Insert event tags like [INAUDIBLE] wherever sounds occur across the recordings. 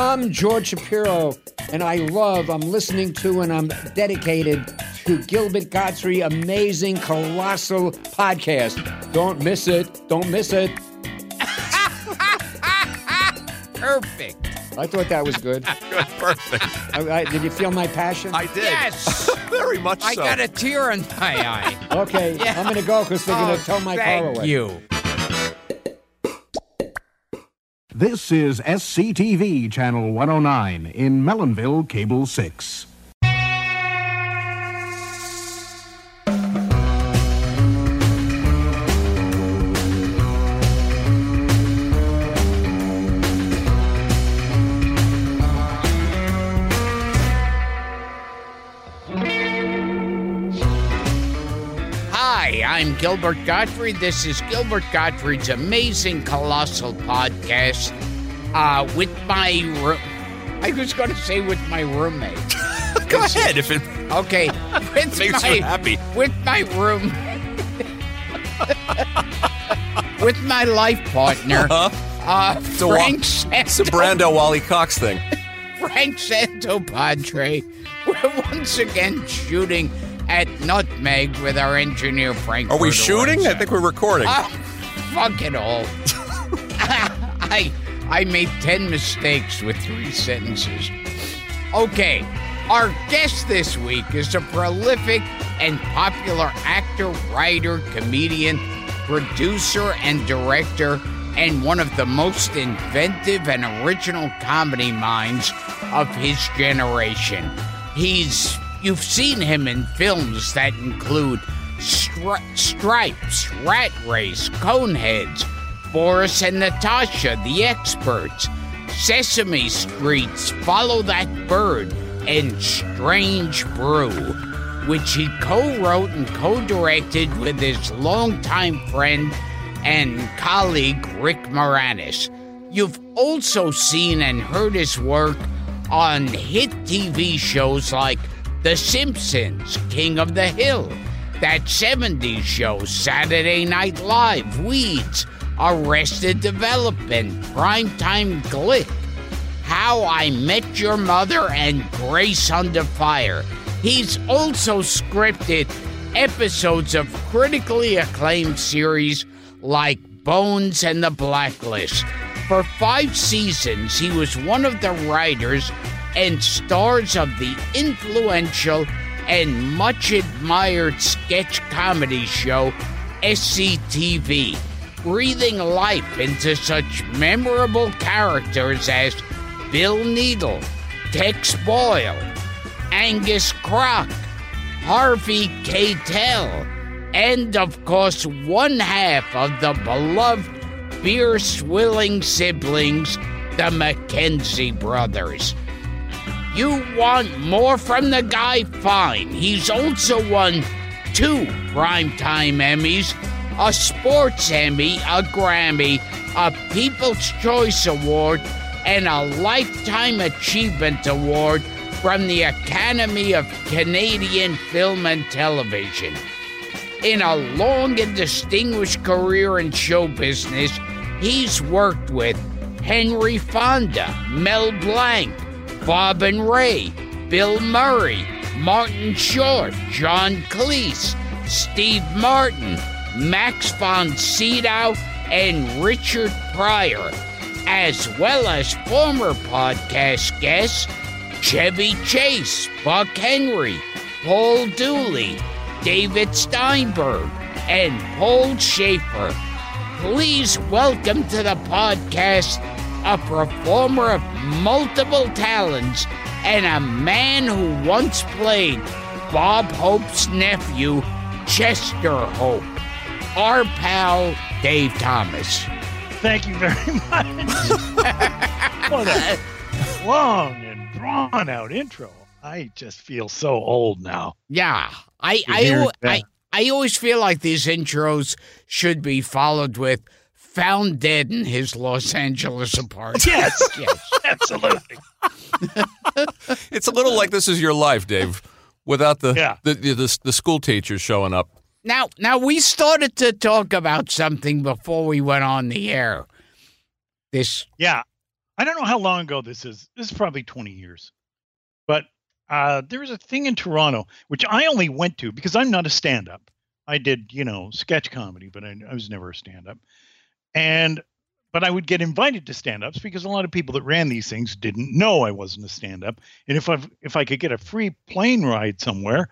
I'm George Shapiro, and I love, I'm listening to, and I'm dedicated to Gilbert Gottfried' amazing, colossal podcast. Don't miss it. Don't miss it. [LAUGHS] Perfect. I thought that was good. [LAUGHS] Perfect. I, I- did you feel my passion? I did. Yes. [LAUGHS] Very much I so. got a tear in my eye. Okay, Yeah. I'm going to go because they're going Oh, to tow my thank car away. you. This is SCTV Channel 109 in Melonville, Cable 6. I'm Gilbert Gottfried. This is Gilbert Gottfried's amazing colossal podcast. Uh, with my ro- I was going to say with my roommate. [LAUGHS] Go ahead if it Okay, [LAUGHS] with makes my you happy. with my room with my life partner, uh, a Frank wa- It's a Brando Wally Cox thing. [LAUGHS] Frank Santopadre. We're once again shooting at Nutmeg with our engineer Frank. Are we shooting? I think we're recording. Oh, fuck it all. [LAUGHS] I I made ten mistakes with three sentences. Okay, our guest this week is a prolific and popular actor, writer, comedian, producer, and director, and one of the most inventive and original comedy minds of his generation. He's you've seen him in films that include Stri- Stripes, Rat Race, Coneheads, Boris and Natasha, The Experts, Sesame Street's Follow That Bird, and Strange Brew, which he co wrote and co directed with his longtime friend and colleague Rick Moranis. You've also seen and heard his work on hit TV shows like The Simpsons, King of the Hill, That 70s Show, Saturday Night Live, Weeds, Arrested Development, Primetime Glick, How I Met Your Mother, and Grace Under Fire. He's also scripted episodes of critically acclaimed series like Bones and the Blacklist. For five seasons, he was one of the writers and stars of the influential and much admired sketch comedy show SCTV, breathing life into such memorable characters as Bill Needle, Tex Boyle, Angus Crock, Harvey Keitel, and of course, one half of the beloved beer swilling siblings, the McKenzie brothers. You want more from the guy? Fine. He's also won two Primetime Emmys, a Sports Emmy, a Grammy, a People's Choice Award, and a Lifetime Achievement Award from the Academy of Canadian Film and Television. In a long and distinguished career in show business, he's worked with Henry Fonda, Mel Blanc, Bob and Ray, Bill Murray, Martin Short, John Cleese, Steve Martin, Max von Sydow, and Richard Pryor, as well as former podcast guests Chevy Chase, Buck Henry, Paul Dooley, David Steinberg, and Paul Shaffer. Please welcome to the podcast a performer of multiple talents and a man who once played Bob Hope's nephew, Chester Hope, our pal Dave Thomas. Thank you very [LAUGHS] much. what a long and drawn out intro. I just feel so old now. Yeah, I I, hear al- that. I I always feel like these intros should be followed with "found dead in his Los Angeles apartment." Yes, [LAUGHS] yes. absolutely. [LAUGHS] It's a little like this is your life, Dave, without the Yeah. the, the, the school teachers showing up. Now, now we started to talk about something before we went on the air. This Yeah. I don't know how long ago this is. This is probably 20 years. But uh, there was a thing in Toronto, which I only went to because I'm not a stand up. I did, you know, sketch comedy, but I, I was never a stand up. And, but I would get invited to stand ups because a lot of people that ran these things didn't know I wasn't a stand up. And if I if I could get a free plane ride somewhere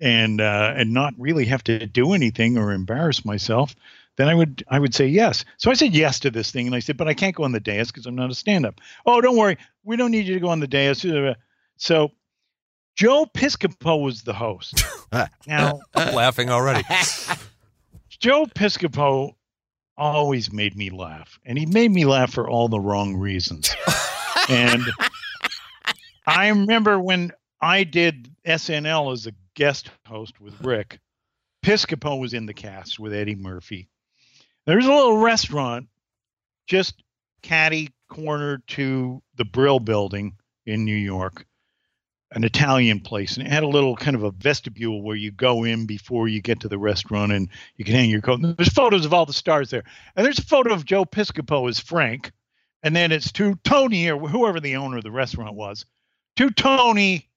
and, uh, and not really have to do anything or embarrass myself, then I would I would say yes. So I said yes to this thing, and I said, but I can't go on the dais because I'm not a stand-up. Oh, don't worry, we don't need you to go on the dais. So Joe Piscopo was the host. [LAUGHS] now I'm [LAUGHS] laughing already. Joe Piscopo always made me laugh, and he made me laugh for all the wrong reasons. and [LAUGHS] I remember when I did SNL as a guest host with Rick. Piscopo was in the cast with Eddie Murphy. There's a little restaurant just catty corner to the Brill building in New York, an Italian place. And it had a little kind of a vestibule where you go in before you get to the restaurant and you can hang your coat. And there's photos of all the stars there. And there's a photo of Joe Piscopo as Frank. And then it's to Tony or whoever the owner of the restaurant was. To Tony,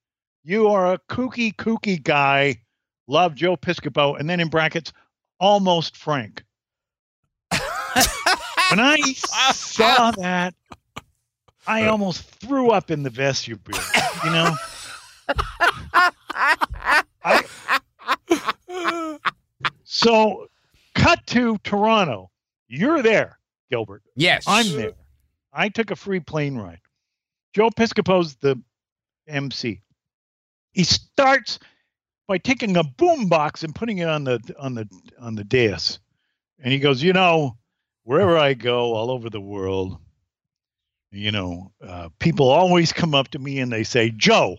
you are a kooky, kooky guy. Love Joe Piscopo. And then in brackets, almost Frank [LAUGHS] when I saw that, I uh, almost threw up in the vestibule. You know. I, so, cut to Toronto. You're there, Gilbert. Yes, I'm there. I took a free plane ride. Joe Piscopo's the MC. He starts by taking a boombox and putting it on the on the on the dais, and he goes, "You know, wherever I go, all over the world, you know, uh, people always come up to me and they say, "Joe,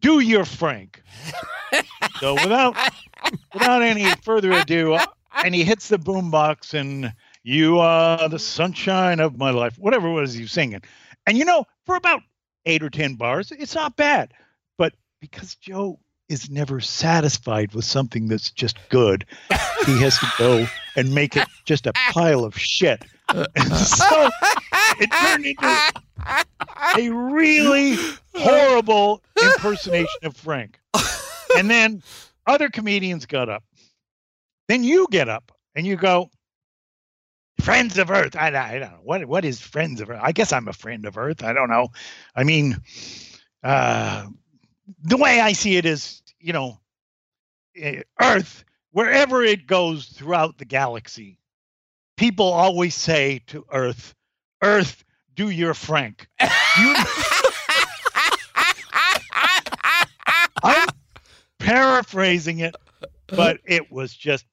do your Frank." so without without any further ado, and he hits the boombox and you are the sunshine of my life, whatever it was he's singing. And you know, for about eight or ten bars, it's not bad. But because Joe is never satisfied with something that's just good. he has to go and make it just a pile of shit. And [LAUGHS] so it turned into a really horrible impersonation of Frank. And then other comedians got up. Then you get up and you go, Friends of Earth. I, I don't know. What, what is Friends of Earth? I guess I'm a friend of Earth. I don't know. I mean, uh, the way I see it is, you know, eh, Earth, wherever it goes throughout the galaxy, people always say to Earth, Earth, do your Frank. You, [LAUGHS] I'm paraphrasing it, but it was just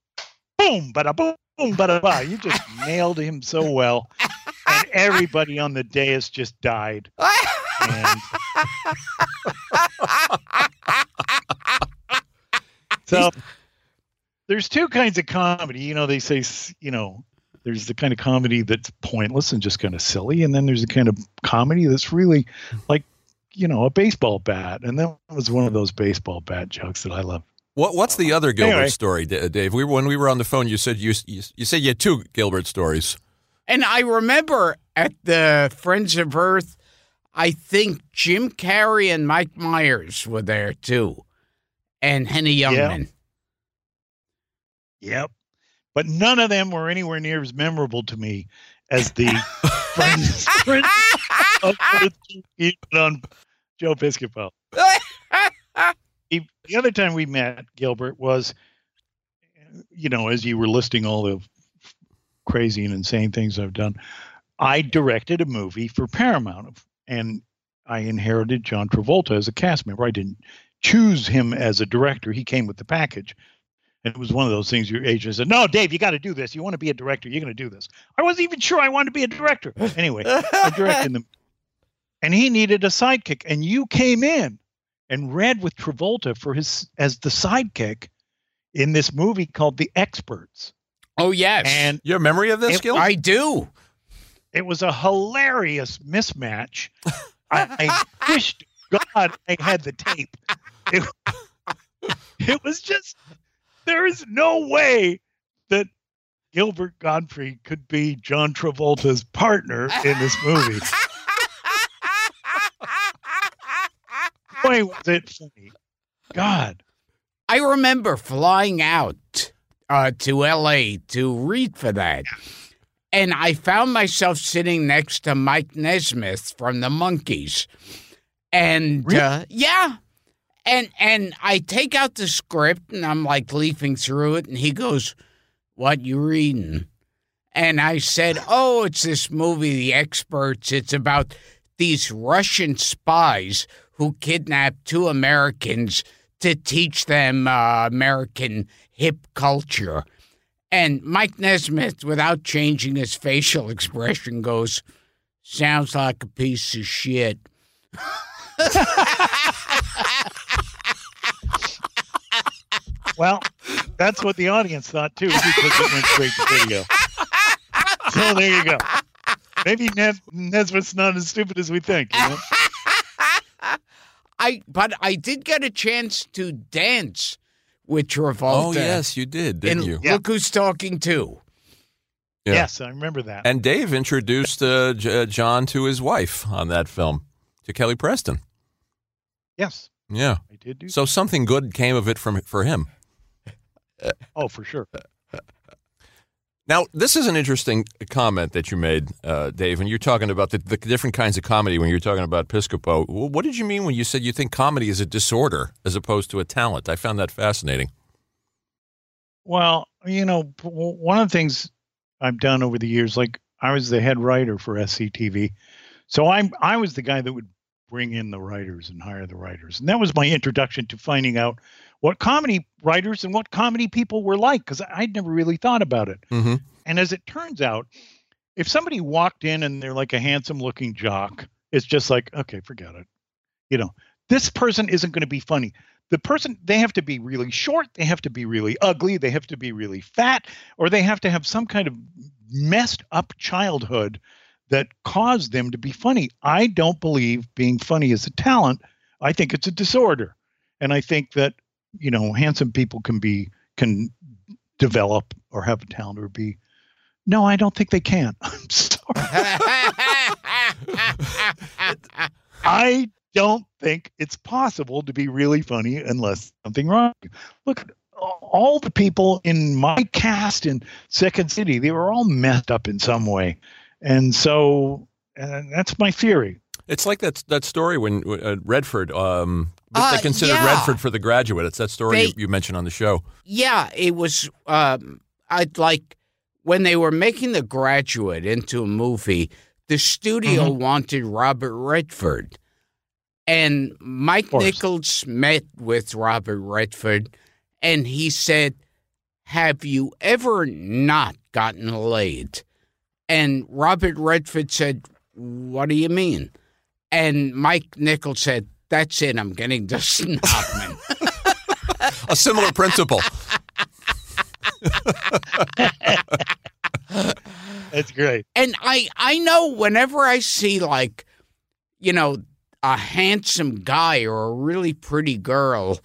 boom, bada boom, boom, bada ba. You just nailed him so well. And everybody on the dais just died. And [LAUGHS] so there's two kinds of comedy. You know, they say, you know, there's the kind of comedy that's pointless and just kind of silly, and then there's the kind of comedy that's really like, you know, a baseball bat. And that was one of those baseball bat jokes that I love. What What's the other Gilbert Anyway. story, uh, Dave? We when we were on the phone, you said you you, you said you had two Gilbert stories. And I remember at the Friends of Earth, I think Jim Carrey and Mike Myers were there too, and Henny Youngman. Yep. But none of them were anywhere near as memorable to me as the [LAUGHS] friends of on Joe Piscopo. [LAUGHS] He- the other time we met, Gilbert, was, you know, as you were listing all the crazy and insane things I've done, I directed a movie for Paramount, and I inherited John Travolta as a cast member. I didn't choose him as a director; he came with the package. And it was one of those things your agent said, No, Dave, you got to do this. You want to be a director, you're going to do this. I wasn't even sure I wanted to be a director. Anyway, I directed them. [LAUGHS] And he needed a sidekick. And you came in and read with Travolta for his as the sidekick in this movie called The Experts. Oh yes, And Your memory of this, It- Gil? I do. it was a hilarious mismatch. [LAUGHS] I, I wished God I had the tape. It, [LAUGHS] it was just there is no way that Gilbert Gottfried could be John Travolta's partner in this movie. Boy, was it funny. God. I remember flying out uh, to LA to read for that. And I found myself sitting next to Mike Nesmith from the Monkees. And uh, really? uh, yeah, and and I take out the script and I'm like leafing through it and he goes, "What you reading?" And I said, [SIGHS] "Oh, it's this movie The Experts. It's about these Russian spies who kidnapped two Americans to teach them uh, American hip culture. And Mike Nesmith, without changing his facial [LAUGHS] expression, goes, Sounds like a piece of shit. [LAUGHS] Well, that's what the audience thought too, because it went straight to video. So there you go. Maybe Nes- Nesmith's not as stupid as we think. You know? I but I did get a chance to dance with Travolta. Oh yes, you did, didn't and you? Yeah. look who's talking too. Yeah. Yes, I remember that. And Dave introduced uh, J- John to his wife on that film, to Kelly Preston. Yes, Yeah. I did do. So something good came of it from for him. Oh, for sure. Now, this is an interesting comment that you made, uh, Dave, when you're talking about the, the different kinds of comedy. When you're talking about Piscopo, what did you mean when you said you think comedy is a disorder as opposed to a talent? I found that fascinating. Well, you know, one of the things I've done over the years, like I was the head writer for SCTV, so I'm I was the guy that would bring in the writers and hire the writers, and that was my introduction to finding out what comedy writers and what comedy people were like because I'd never really thought about it. Mm-hmm. And as it turns out, if somebody walked in and they're like a handsome looking jock, it's just like, okay, forget it. You know, this person isn't going to be funny. The person, they have to be really short, they have to be really ugly, they have to be really fat, or they have to have some kind of messed up childhood that caused them to be funny. I don't believe being funny is a talent. I think it's a disorder. And I think that, you know, handsome people can be, can develop or have a talent or be no, I don't think they can. [LAUGHS] I'm sorry. [LAUGHS] I don't think it's possible to be really funny unless something wrong. Look all the people in my cast in Second City, they were all messed up in some way. And so uh, that's my theory. It's like that that story when uh, Redford. Um, Uh, they considered yeah. Redford for the graduate. It's that story They- you, you mentioned on the show. Yeah, it was. Um, I'd like when they were making The Graduate into a movie. The studio Mm-hmm. wanted Robert Redford, and Mike. Nichols met with Robert Redford, and he said, "Have you ever not gotten laid?" And Robert Redford said, "What do you mean?" And Mike Nichols said, "That's it. I'm getting Dustin [LAUGHS] Hoffman." A similar principle. That's great. and I I know whenever I see like you know a handsome guy or a really pretty girl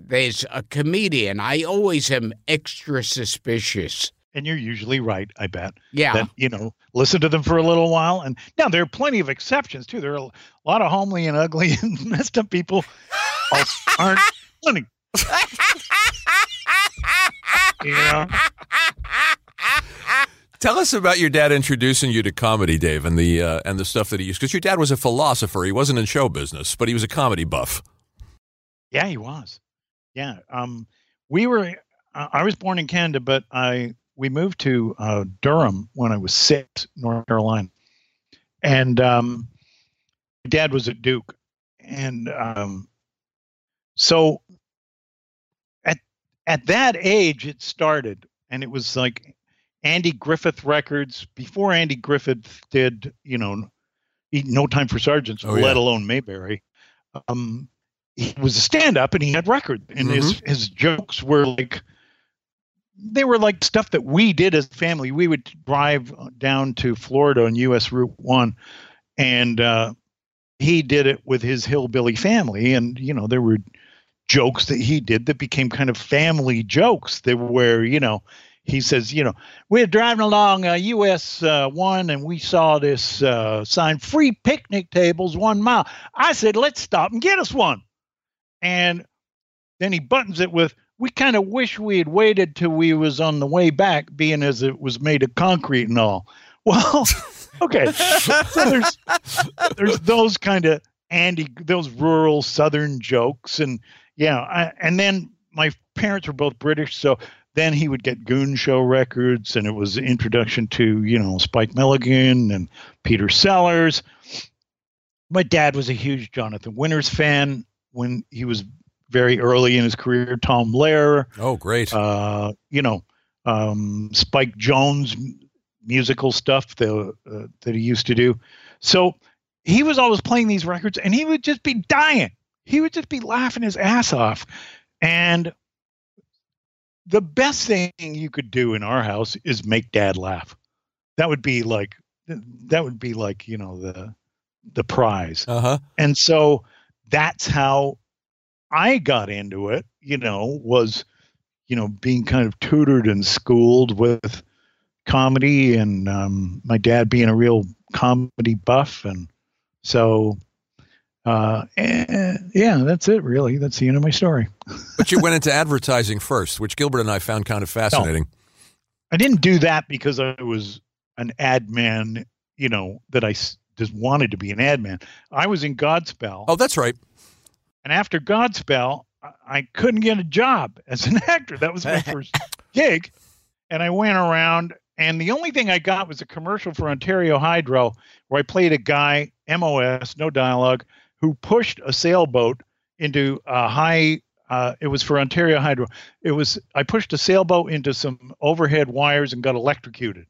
there's a comedian I always am extra suspicious. And you're usually right, I bet. Yeah. That, you know, listen to them for a little while. And now there are plenty of exceptions too. There are a lot of homely and ugly [LAUGHS] and messed up people aren't funny. Know? [LAUGHS] Tell us about your dad introducing you to comedy, Dave, and the uh, and the stuff that he used. Because your dad was a philosopher; he wasn't in show business, but he was a comedy buff. Yeah, he was. Yeah. Um, we were. Uh, I was born in Canada, but I we moved to uh, Durham when I was six, North Carolina, and um, my dad was at Duke, and um, so at at that age it started, and it was like Andy Griffith Records. Before Andy Griffith did, you know, No Time for Sergeants, Oh, yeah. let alone Mayberry. Um, he was a stand-up and he had records. And his his jokes were like they were like stuff that we did as a family. We would drive down to florida on us route 1 and uh, he did it with his hillbilly family. And you know there were jokes that he did that became kind of family jokes that were you know he says you know we're driving along uh, us uh, 1 and we saw this uh, sign free picnic tables one mile. I said let's stop and get us one. And then he buttons it with, "We kind of wish we had waited till we was on the way back, being as it was made of concrete and all." [LAUGHS] Well, okay, so there's there's those kind of Andy, those rural Southern jokes, and yeah, I, and then my parents were both British, so then he would get Goon Show records, and it was introduction to you know Spike Milligan and Peter Sellers. My dad was a huge Jonathan Winters fan when he was very early in his career. Tom Lehrer, Oh, great. uh, you know, um, Spike Jones musical stuff that, uh, that he used to do. So he was always playing these records and he would just be dying. He would just be laughing his ass off. And the best thing you could do in our house is make dad laugh. That would be like, that would be like, you know, the, the prize. Uh huh. And so that's how I got into it, you know, was, you know, being kind of tutored and schooled with comedy and um, my dad being a real comedy buff. And so, uh, eh, yeah, that's it, really. That's the end of my story. [LAUGHS] But you went into advertising first, which Gilbert and I found kind of fascinating. I didn't do that because I was an ad man, you know, that I just wanted to be an ad man. I was in Godspell. Oh, that's right. And after Godspell, I- couldn't get a job as an [LAUGHS] actor. That was my [LAUGHS] first gig. And I went around, and the only thing I got was a commercial for Ontario Hydro where I played a guy, MOS, no dialogue, who pushed a sailboat into a high. Uh, it was for Ontario Hydro. It was I pushed a sailboat into some overhead wires and got electrocuted,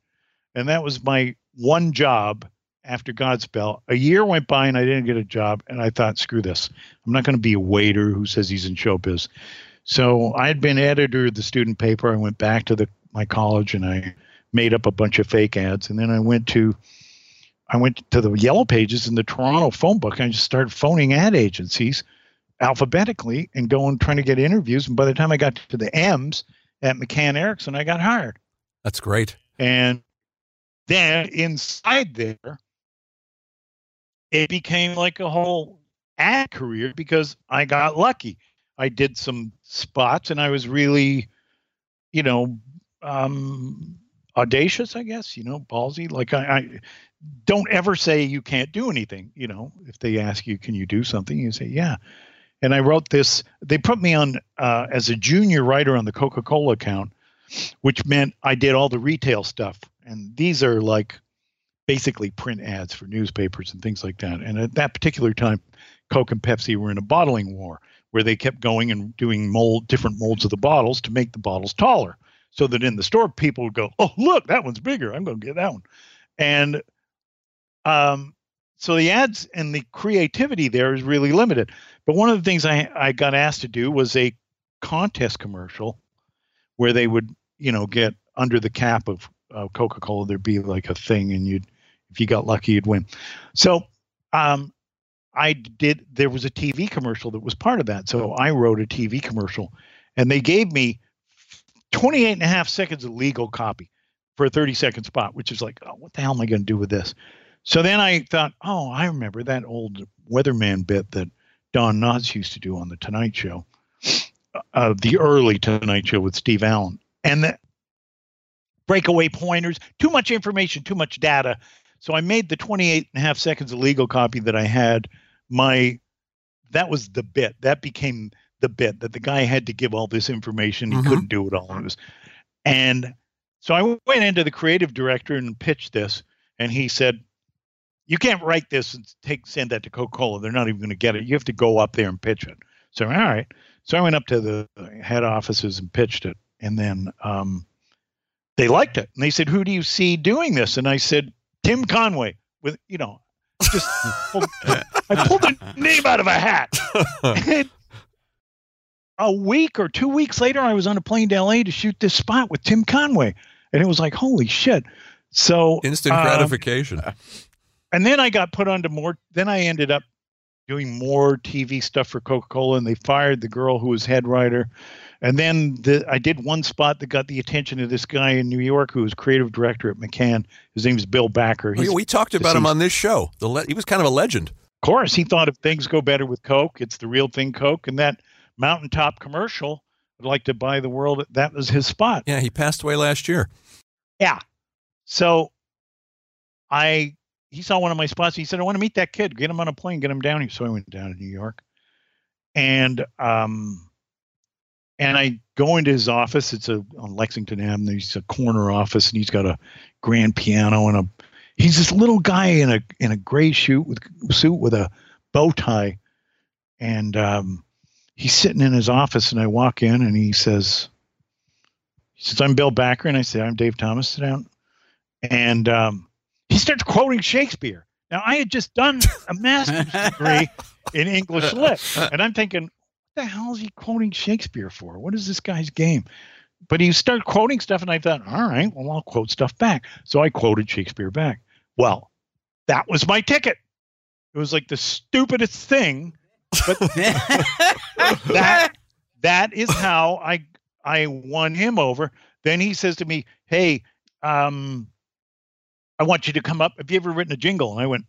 and that was my one job after Godspell. A year went by and I didn't get a job, and I thought, screw this. I'm not going to be a waiter who says he's in showbiz. So I had been editor of the student paper. I went back to the my college and I made up a bunch of fake ads, and then I went to I went to the yellow pages in the Toronto phone book. And I just started phoning ad agencies alphabetically and going trying to get interviews. And by the time I got to the M's at McCann Erickson, I got hired. That's great. And then inside there, it became like a whole ad career because I got lucky. I did some spots and I was really, you know, um, audacious, I guess, you know, ballsy. Like I, I don't ever say you can't do anything. You know, if they ask you, can you do something? You say, yeah. And I wrote this, they put me on uh, as a junior writer on the Coca Cola account which meant I did all the retail stuff. And these are like basically print ads for newspapers and things like that. And at that particular time, Coke and Pepsi were in a bottling war where they kept going and doing mold different molds of the bottles to make the bottles taller. So that in the store people would go, Oh, look, that one's bigger. I'm gonna get that one. And um so the ads and the creativity there is really limited. But one of the things I, I got asked to do was a contest commercial where they would you know get under the cap of uh, coca-cola there'd be like a thing and you'd if you got lucky you'd win so um i did there was a tv commercial that was part of that so i wrote a tv commercial and they gave me 28 and a half seconds of legal copy for a 30 second spot which is like oh, what the hell am i going to do with this so then i thought oh i remember that old weatherman bit that don knotts used to do on the tonight show uh, the early Tonight Show with Steve Allen, and the breakaway pointers, too much information, too much data. So I made the 28 and a half seconds of legal copy that I had. My that was the bit. That became the bit that the guy had to give all this information. He Mhm. couldn't do it all. It was and so i went into the creative director and pitched this and he said you can't write this and take send that to coca-cola. They're not even going to get it. You have to go up there and pitch it. So all right. So I went up to the head offices and pitched it, and then um, they liked it, and they said, "Who do you see doing this?" And I said, "Tim Conway." With you know, just [LAUGHS] pulled, I pulled a name out of a hat. And a week or two weeks later, I was on a plane to LA to shoot this spot with Tim Conway, and it was like, "Holy shit!" So Instant um, gratification. and then I got put onto more. Then I ended up doing more TV stuff for Coca Cola, and they fired the girl who was head writer. And then the, I did one spot that got the attention of this guy in New York who was creative director at McCann. His name's Bill Backer. Oh, He's, we talked about him on this show. The le- he was kind of a legend. of course, he thought if things go better with Coke, it's the real thing Coke, and that mountaintop commercial. I'd like to buy the world. That was his spot. Yeah, he passed away last year. Yeah. So I he saw one of my spots. He said, I want to meet that kid. Get him on a plane, get him down here. So I went down to New York. And um and I go into his office. It's a on Lexington Avenue. He's a corner office and he's got a grand piano and a he's this little guy in a in a gray suit with suit with a bow tie. And um he's sitting in his office and I walk in and he says he says, I'm Bill Backer, and I say, I'm Dave Thomas. Sit down. And um, he starts quoting Shakespeare. Now, I had just done a master's degree in English lit, and I'm thinking, the hell is he quoting Shakespeare for? What is this guy's game? But he started quoting stuff, and I thought, all right, well, I'll quote stuff back. So I quoted Shakespeare back. Well, that was my ticket. It was like the stupidest thing, but [LAUGHS] that that is how I I won him over. Then he says to me, "Hey, um, I want you to come up. Have you ever written a jingle?" And I went,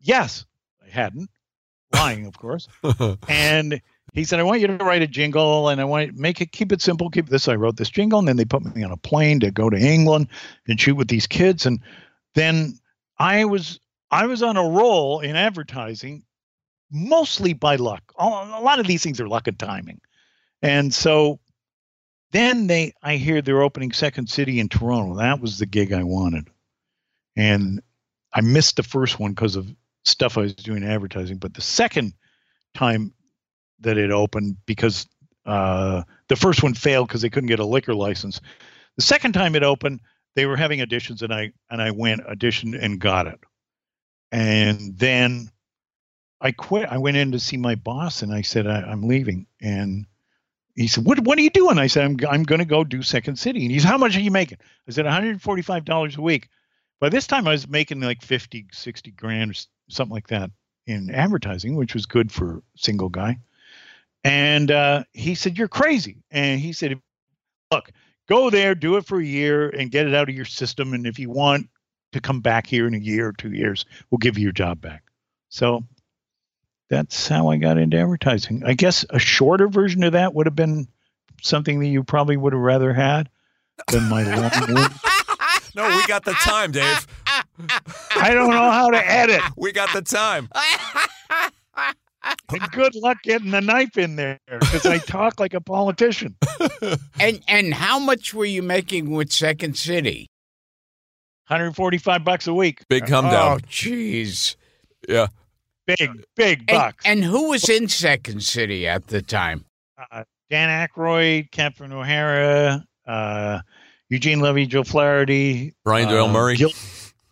"Yes." I hadn't, lying, of course. [LAUGHS] and he said, "I want you to write a jingle, and I want to make it keep it simple. Keep this." I wrote this jingle, and then they put me on a plane to go to England and shoot with these kids, and then I was I was on a roll in advertising, mostly by luck. A lot of these things are luck and timing, and so then they I hear they're opening Second City in Toronto. That was the gig I wanted. And I missed the first one because of stuff I was doing in advertising, but the second time that it opened because uh, the first one failed because they couldn't get a liquor license. The second time it opened, they were having auditions and I and I went auditioned and got it. And then I quit. I went in to see my boss and I said I, I'm leaving and he said, "What what are you doing?" I said, "I'm I'm going to go do Second City." And he said, "How much are you making?" I said, "145 a week." By this time, I was making like 50, 60 grand something like that in advertising, which was good for a single guy. And uh, he said, "You're crazy." And he said, "Look, go there, do it for a year, and get it out of your system. And if you want to come back here in a year or two years, we'll give you your job back." So that's how I got into advertising. I guess a shorter version of that would have been something that you probably would have rather had than my long [LAUGHS] one. No, we got the time, Dave. I don't know how to edit. We got the time. [LAUGHS] And good luck getting the knife in there because I talk like a politician. [LAUGHS] And and how much were you making with Second City? 145 bucks a week. Big come down. Oh, down. jeez. Yeah. Big, big And, bucks. and who was in Second City at the time? uh, Dan Aykroyd, Catherine O'Hara, uh, Eugene Levy, Joe Flaherty, Brian Doyle uh, Murray. Gilda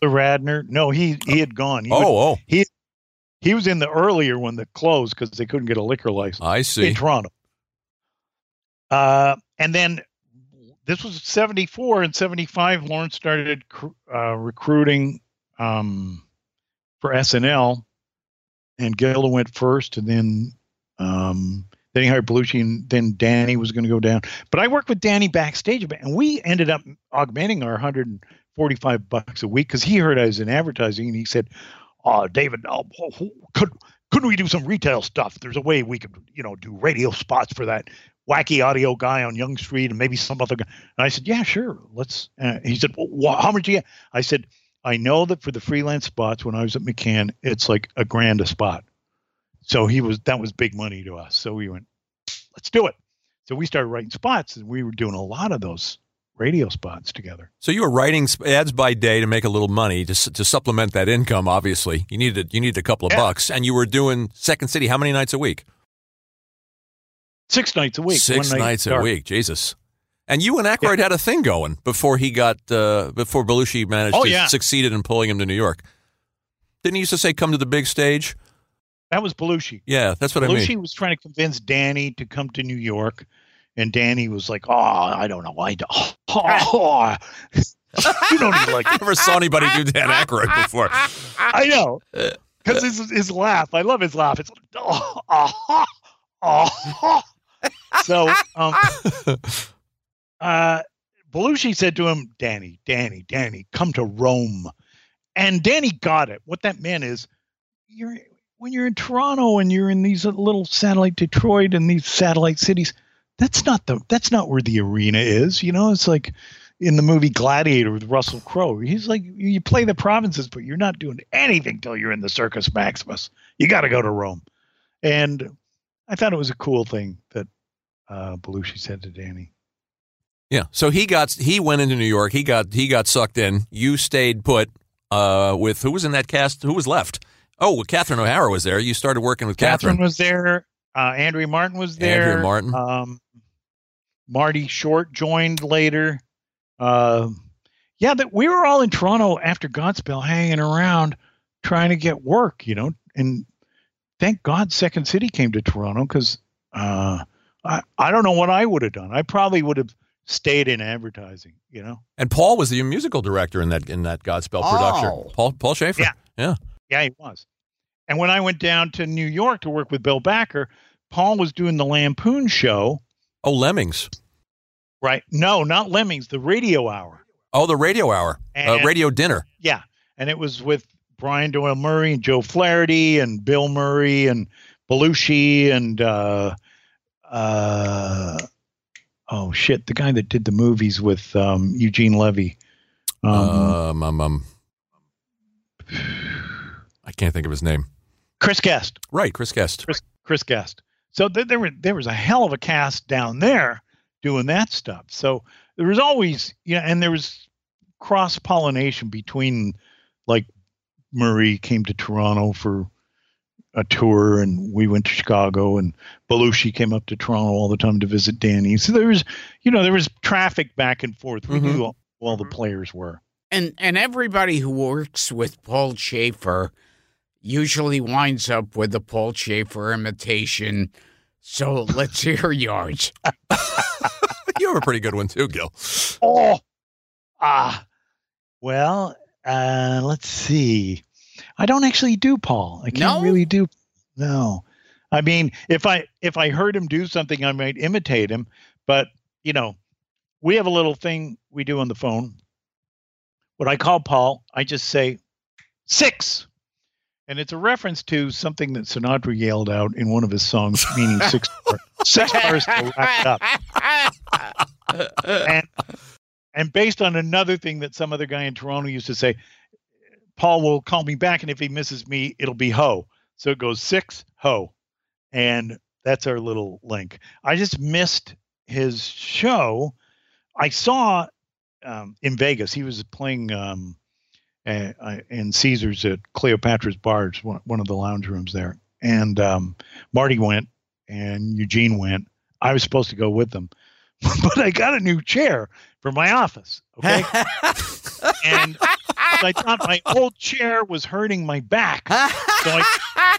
Radner. No, he he had gone. He was- Oh, oh, he was in the earlier one that closed because they couldn't get a liquor license I see. in. Toronto. Uh, and then this was 74 and 75. Lorne started uh, recruiting um, for SNL, and Gilda went first, and then um, then he hired Belushi, and then Danny was going to go down. But I worked with Danny backstage and we ended up augmenting our 145 bucks a week because he heard I was in advertising, and he said, "Oh, David, oh, could couldn't we do some retail stuff? There's a way we could, you know, do radio spots for that wacky audio guy on Yonge Street and maybe some other guy." And I said, "Yeah, sure, let's." Uh, he said, well, "How much do you?" I said, "I know that for the freelance spots when I was at McCann, it's like a grand a spot." So he was that was big money to us. So we went, "Let's do it." So we started writing spots, and we were doing a lot of those radio spots together. So you were writing ads by day to make a little money to to supplement that income. Obviously, you needed you needed a couple of Yeah. bucks, and you were doing Second City. How many nights a week? Six nights a week. Six night nights a week. Jesus. And you and Aykroyd had a thing going before he got uh, before Belushi managed Oh, to yeah. succeeded in pulling him to New York. Didn't he used to say, "Come to the big stage"? That was Belushi. Yeah, that's what I mean. Belushi was trying to convince Danny to come to New York, and Danny was like, "Oh, I don't know. I don't. Oh, [LAUGHS] [LAUGHS] you don't even like." Never saw anybody do Dan Aykroyd before. I know because his his laugh. I love his laugh. It's like, oh, oh, oh. so um, [LAUGHS] uh, Belushi said to him, "Danny, Danny, Danny, come to Rome," and Danny got it. What that meant is, you're when you're in Toronto and you're in these little satellite Detroit and these satellite cities, that's not the that's not where the arena is. You know, it's like in the movie Gladiator with Russell Crowe. He's like, you play the provinces, but you're not doing anything till you're in the Circus Maximus. You got to go to Rome. And I thought it was a cool thing that uh, Belushi said to Danny. Yeah. So he got he went into New York. He got he got sucked in. You stayed put uh, with who was in that cast? Who was left? Oh, well, Catherine O'Hara was there. You started working with Catherine. Catherine was there. Uh, Andrea Martin was there. Andrea Martin. Um, Marty Short joined later. Uh, yeah, that we were all in Toronto after Godspell, hanging around, trying to get work. You know, and thank God Second City came to Toronto because uh, I I don't know what I would have done. I probably would have stayed in advertising. You know. And Paul was the musical director in that in that Godspell production. Oh. Paul Paul Shaffer. Yeah. Yeah. Yeah, he was. And when I went down to New York to work with Bill Backer, Paul was doing the Lampoon show. Oh, Lemmings. Right? No, not Lemmings, the Radio Hour. Oh, the radio hour. Uh, radio dinner. Yeah, and it was with Brian Doyle Murray and Joe Flaherty and Bill Murray and Belushi and uh, uh, oh shit, the guy that did the movies with um, Eugene Levy. Um, um, um, um, I can't think of his name. Chris Guest. Right, Chris Guest. Chris, Chris Guest. So th- there were there was a hell of a cast down there doing that stuff. So there was always yeah, and there was cross pollination between like Murray came to Toronto for a tour and we went to Chicago and Belushi came up to Toronto all the time to visit Danny. So there was you know there was traffic back and forth. We Mhm. knew all, all the players were. And and everybody who works with Paul Shaffer usually winds up with a Paul Shaffer imitation. So let's hear yours. [LAUGHS] you have a pretty good one too, Gil. Oh, ah, well, uh, let's see. I don't actually do Paul. I can't No? really do. No, I mean, if I if I heard him do something, I might imitate him. But you know, we have a little thing we do on the phone. When I call Paul, I just say six, and it's a reference to something that Sinatra yelled out in one of his songs, meaning [LAUGHS] six six bars to wrap it up and and based on another thing that some other guy in Toronto used to say, Paul will call me back, and if he misses me, it'll be ho. So it goes six ho, and that's our little link. I just missed his show. I saw um, in Vegas. He was playing um, uh, uh, in Caesars at Cleopatra's Barge, one, one of the lounge rooms there, and um, Marty went, and Eugene went. I was supposed to go with them, [LAUGHS] but I got a new chair for my office. Okay. [LAUGHS] and I thought my old chair was hurting my back. So I,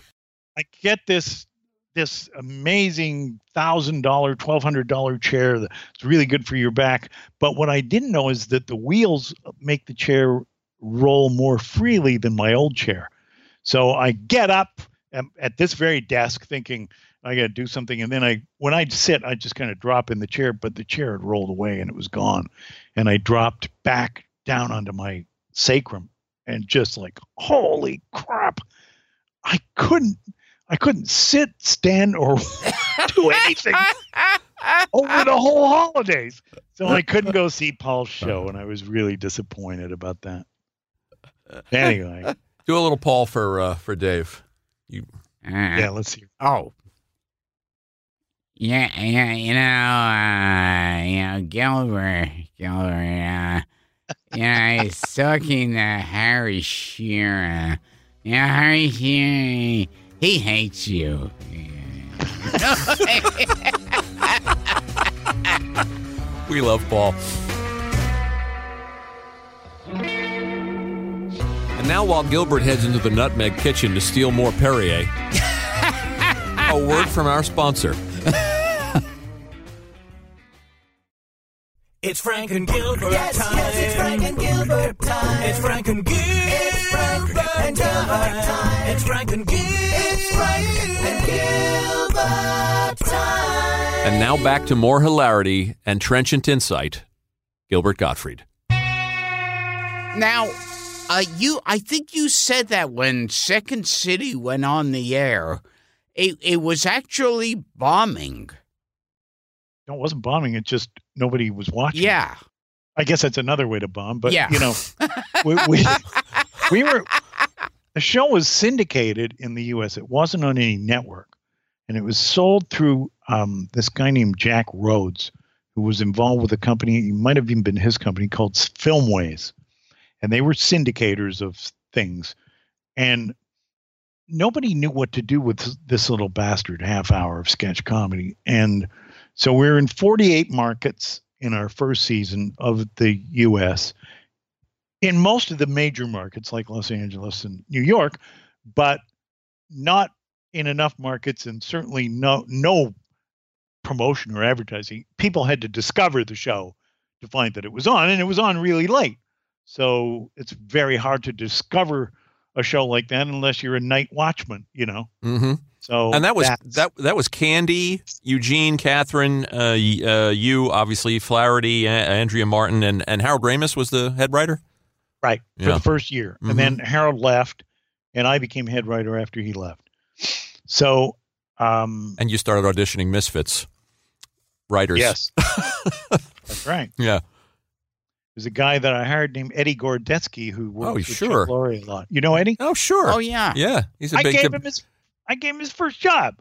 I get this this amazing thousand dollar, twelve hundred dollar chair that's really good for your back. But what I didn't know is that the wheels make the chair roll more freely than my old chair. So I get up at, at this very desk thinking I got to do something, and then I when I'd sit, I'd just kind of drop in the chair, but the chair had rolled away and it was gone, and I dropped back down onto my sacrum and just like holy crap. I couldn't i couldn't sit stand or [LAUGHS] do anything over the whole holidays. So i couldn't go see paul's show and i was really disappointed about that [LAUGHS] anyway Do a little Paul for uh, for Dave. You yeah let's see Oh. Yeah, yeah, you know, uh, you know, Gilbert, Gilbert, uh, you know, he's [LAUGHS] talking to Harry Shearer. Yeah, Harry Shearer, he hates you. [LAUGHS] we love Paul. Now, while Gilbert heads into the Nutmeg Kitchen to steal more Perrier, [LAUGHS] a word from our sponsor. It's Frank and Gilbert Yes, time. yes, it's Frank and Gilbert time. It's Frank and Gilbert. It's Frank and Gilbert time. It's Frank and Gilbert. It's Frank and Gilbert time. And now back to more hilarity and trenchant insight. Gilbert Gottfried. Now, Uh, you, I think you said that when Second City went on the air, it it was actually bombing. No, it wasn't bombing. It just nobody was watching. Yeah, I guess that's another way to bomb. But Yeah. you know, we, we [LAUGHS] we were the show was syndicated in the U.S. It wasn't on any network, and it was sold through um, this guy named Jack Rhodes, who was involved with a company. It might have even been his company called Filmways, and they were syndicators of things, and nobody knew what to do with this little bastard half hour of sketch comedy, and so we're in 48 markets in our first season of the U.S. in most of the major markets like Los Angeles and New York, but not in enough markets and certainly no no promotion or advertising. People had to discover the show to find that it was on, and it was on really late. So it's very hard to discover a show like that unless you're a night watchman, you know. Mm-hmm. So and that was that that was Candy, Eugene, Catherine, uh, uh, you, obviously, Flaherty, uh, Andrea Martin, and, and Harold Ramis was the head writer. right for Yeah. the first year, Mhm. and then Harold left, and I became head writer after he left. So, um, And you started auditioning Misfits writers. yes, [LAUGHS] that's right. Yeah. There's a guy that I hired named Eddie Gorodetsky who works Oh, with sure. Chuck Lorre a lot. You know Eddie? Oh, sure. Oh yeah. Yeah. He's a I big gave deal. him his I gave him his first job.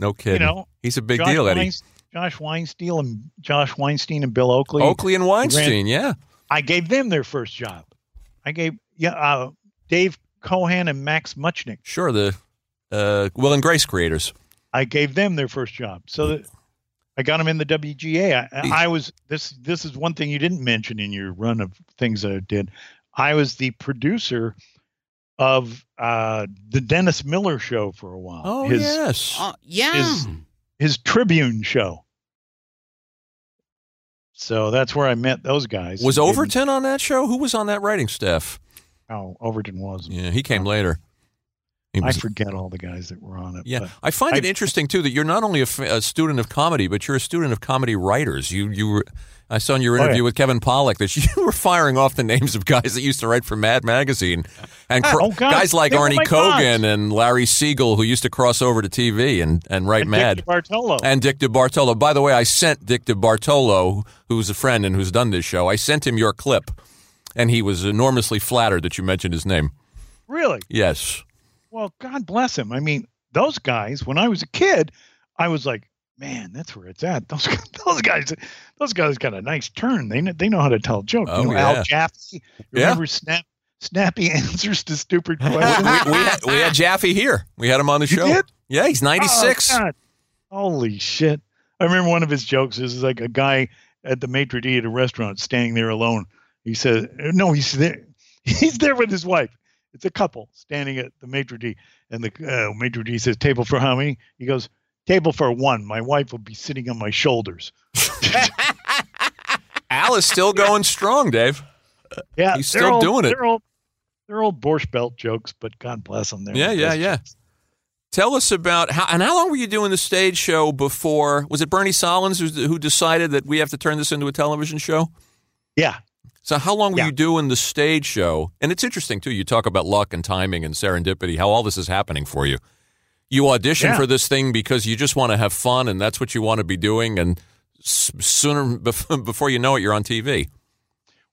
No kidding. You know, He's a big Josh deal, Eddie. Weins- Josh Weinstein and Josh Weinstein and Bill Oakley. Oakley and Weinstein, yeah. I gave them their first job. I gave yeah uh, Dave Kohan and Max Mutchnick. Sure. The uh, Will and Grace creators. I gave them their first job. So that I got him in the WGA. I, I was this this is one thing you didn't mention in your run of things that I did. I was the producer of uh, the Dennis Miller show for a while. Oh, his yes. Uh, yeah. his his Tribune show. So that's where I met those guys. was Overton on that show? Who was on that writing staff? Oh, Overton was. Yeah, he came later. I forget all the guys that were on it. Yeah, I find it interesting too that you're not only a, f- a student of comedy, but you're a student of comedy writers. You you were, I saw in your Oh, interview yeah. with Kevin Pollak that [LAUGHS] you were firing off the names of guys that used to write for Mad Magazine, and ah, cr- Oh, guys like They oh Arnie my Kogan and Larry Siegel who used to cross over to TV and and write and Mad. Dick Bartolo. And Dick DeBartolo. By the way, I sent Dick DeBartolo, who's a friend and who's done this show, I sent him your clip, and he was enormously flattered that you mentioned his name. really? Yes. Well, God bless him. I mean, those guys. When I was a kid, I was like, man, that's where it's at. [LAUGHS] Those those guys, those guys got a nice turn. They know, they know how to tell jokes. Oh, you know, yeah. Al Jaffee. Yeah. Remember snap snappy [LAUGHS] answers to stupid questions. we, had, we had Jaffee here. We had him on the You show. did? Yeah, he's 96. Oh, Holy shit. I remember one of his jokes is like a guy at the maitre d' at a restaurant standing there alone. He says, no, he's there. [LAUGHS] He's there with his wife. It's a couple standing at the maitre d'. And the uh, maitre d' says, table for how many? He goes, table for one. My wife will be sitting on my shoulders. [LAUGHS] Al is still going strong, Dave. Yeah. He's they're still doing it. They're old, they're old Borscht Belt jokes, but God bless them. Yeah, yeah, yeah. jokes. Tell us about how and how long were you doing the stage show before? Was it Bernie Sahlins who, who decided that we have to turn this into a television show? Yeah. So how long were Yeah. you doing the stage show? And it's interesting too. You talk about luck and timing and serendipity. How all this is happening for you. You audition Yeah. for this thing because you just want to have fun and that's what you want to be doing. And sooner [LAUGHS] bef- before you know it, you're on TV.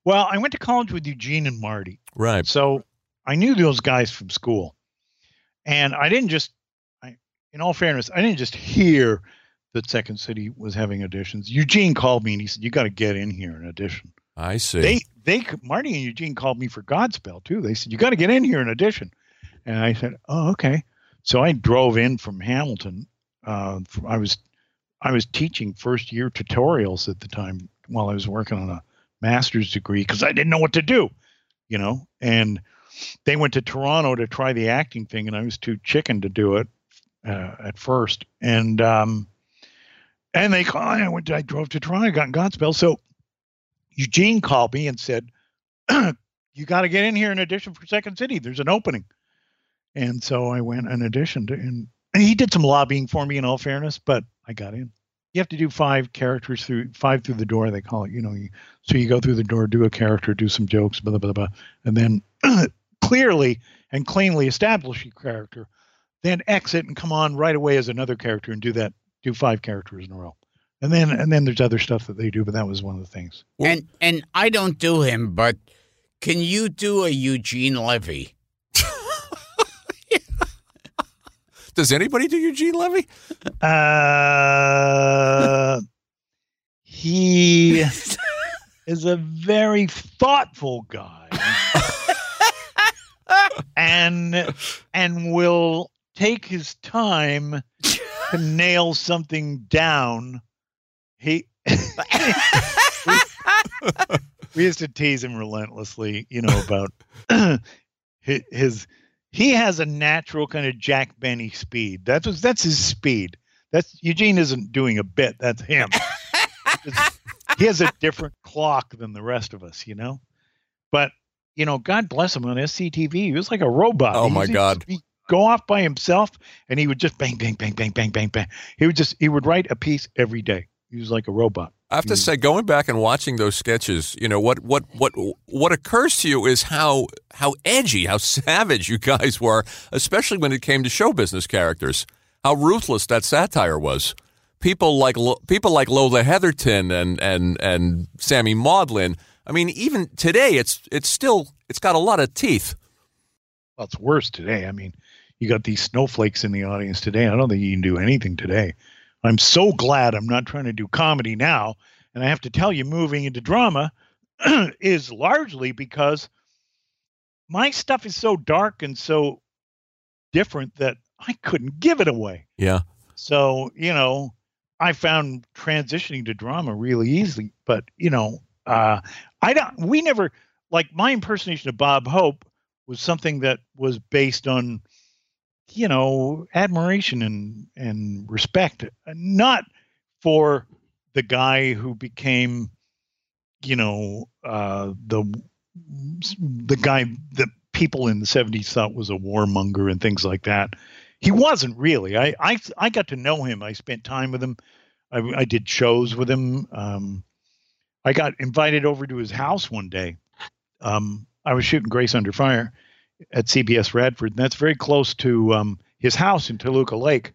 Well, I went to college with Eugene and Marty. Right. So I knew those guys from school. And I didn't just, I, in all fairness, I didn't just hear that Second City was having auditions. Eugene called me and he said, You got to get in here and audition. I see. They, they, Marty and Eugene called me for Godspell too. They said, You got to get in here in audition. And I said, Oh, okay. So I drove in from Hamilton. Uh, I was, I was teaching first year tutorials at the time while I was working on a master's degree because I didn't know what to do, you know. And they went to Toronto to try the acting thing, and I was too chicken to do it uh, at first. And um, and they called. I went. I drove to Toronto, got Godspell. So Eugene called me and said, [CLEARS THROAT] "You got to get in here and audition for Second City. There's an opening." And so I went and auditioned, and he did some lobbying for me. In all fairness, but I got in. you have to do five characters through five through the door. They call it. You know, you, so you go through the door, do a character, do some jokes, blah blah blah, blah and then [CLEARS THROAT] clearly and cleanly establish your character. Then exit and come on right away as another character and do that. Do five characters in a row, and then and then there's other stuff that they do. But that was one of the things. And and I don't do him, but can you do a Eugene Levy? [LAUGHS] Does anybody do Eugene Levy? Uh, he [LAUGHS] is a very thoughtful guy, and and will take his time to nail something down. He. we, [LAUGHS] we used to tease him relentlessly, you know, about [CLEARS THROAT] hi- his he has a natural kind of Jack Benny speed. That's what- that's his speed. That's Eugene isn't doing a bit. That's him. He has a different clock than the rest of us, you know. But you know, God bless him on SCTV. He was like a robot. Oh, my he- God. He'd go off by himself, and he would just bang, bang, bang, bang, bang, bang, bang. He would just he would write a piece every day. He was like a robot. I have to Mm. say, going back and watching those sketches, you know what what what what occurs to you is how how edgy, how [LAUGHS] savage you guys were, especially when it came to show business characters. How ruthless that satire was. People like people like Lola Heatherton and and and Sammy Maudlin. I mean, even today, it's it's still it's got a lot of teeth. Well, it's worse today. I mean, you got these snowflakes in the audience today. I don't think you can do anything today. I'm so glad I'm not trying to do comedy now. And I have to tell you, moving into drama [CLEARS THROAT] is largely because my stuff is so dark and so different that I couldn't give it away. Yeah. So, you know, I found transitioning to drama really easy, but you know, uh I don't we never like my impersonation of Bob Hope was something that was based on you know, admiration and and respect, not for the guy who became you know, uh the the guy that people in the 70s thought was a warmonger and things like that he wasn't really. I I I got to know him. I spent time with him. I, I did shows with him. Um, I got invited over to his house one day. Um, I was shooting Grace Under Fire at CBS Radford, and that's very close to um, his house in Toluca Lake.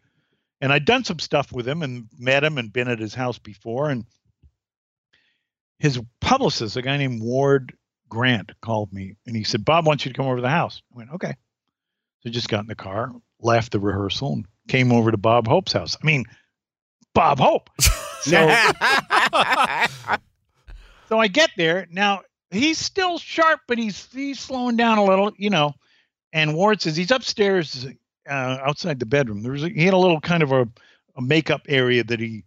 And I'd done some stuff with him and met him and been at his house before. And his publicist, a guy named Ward Grant, called me and he said, Bob wants you to come over to the house. I went, okay. So I just got in the car, left the rehearsal, and came over to Bob Hope's house. I mean, Bob Hope. [LAUGHS] So, [LAUGHS] so I get there. Now he's still sharp, but he's he's slowing down a little, you know. And Ward says he's upstairs uh, outside the bedroom. There was a, he had a little kind of a, a makeup area that he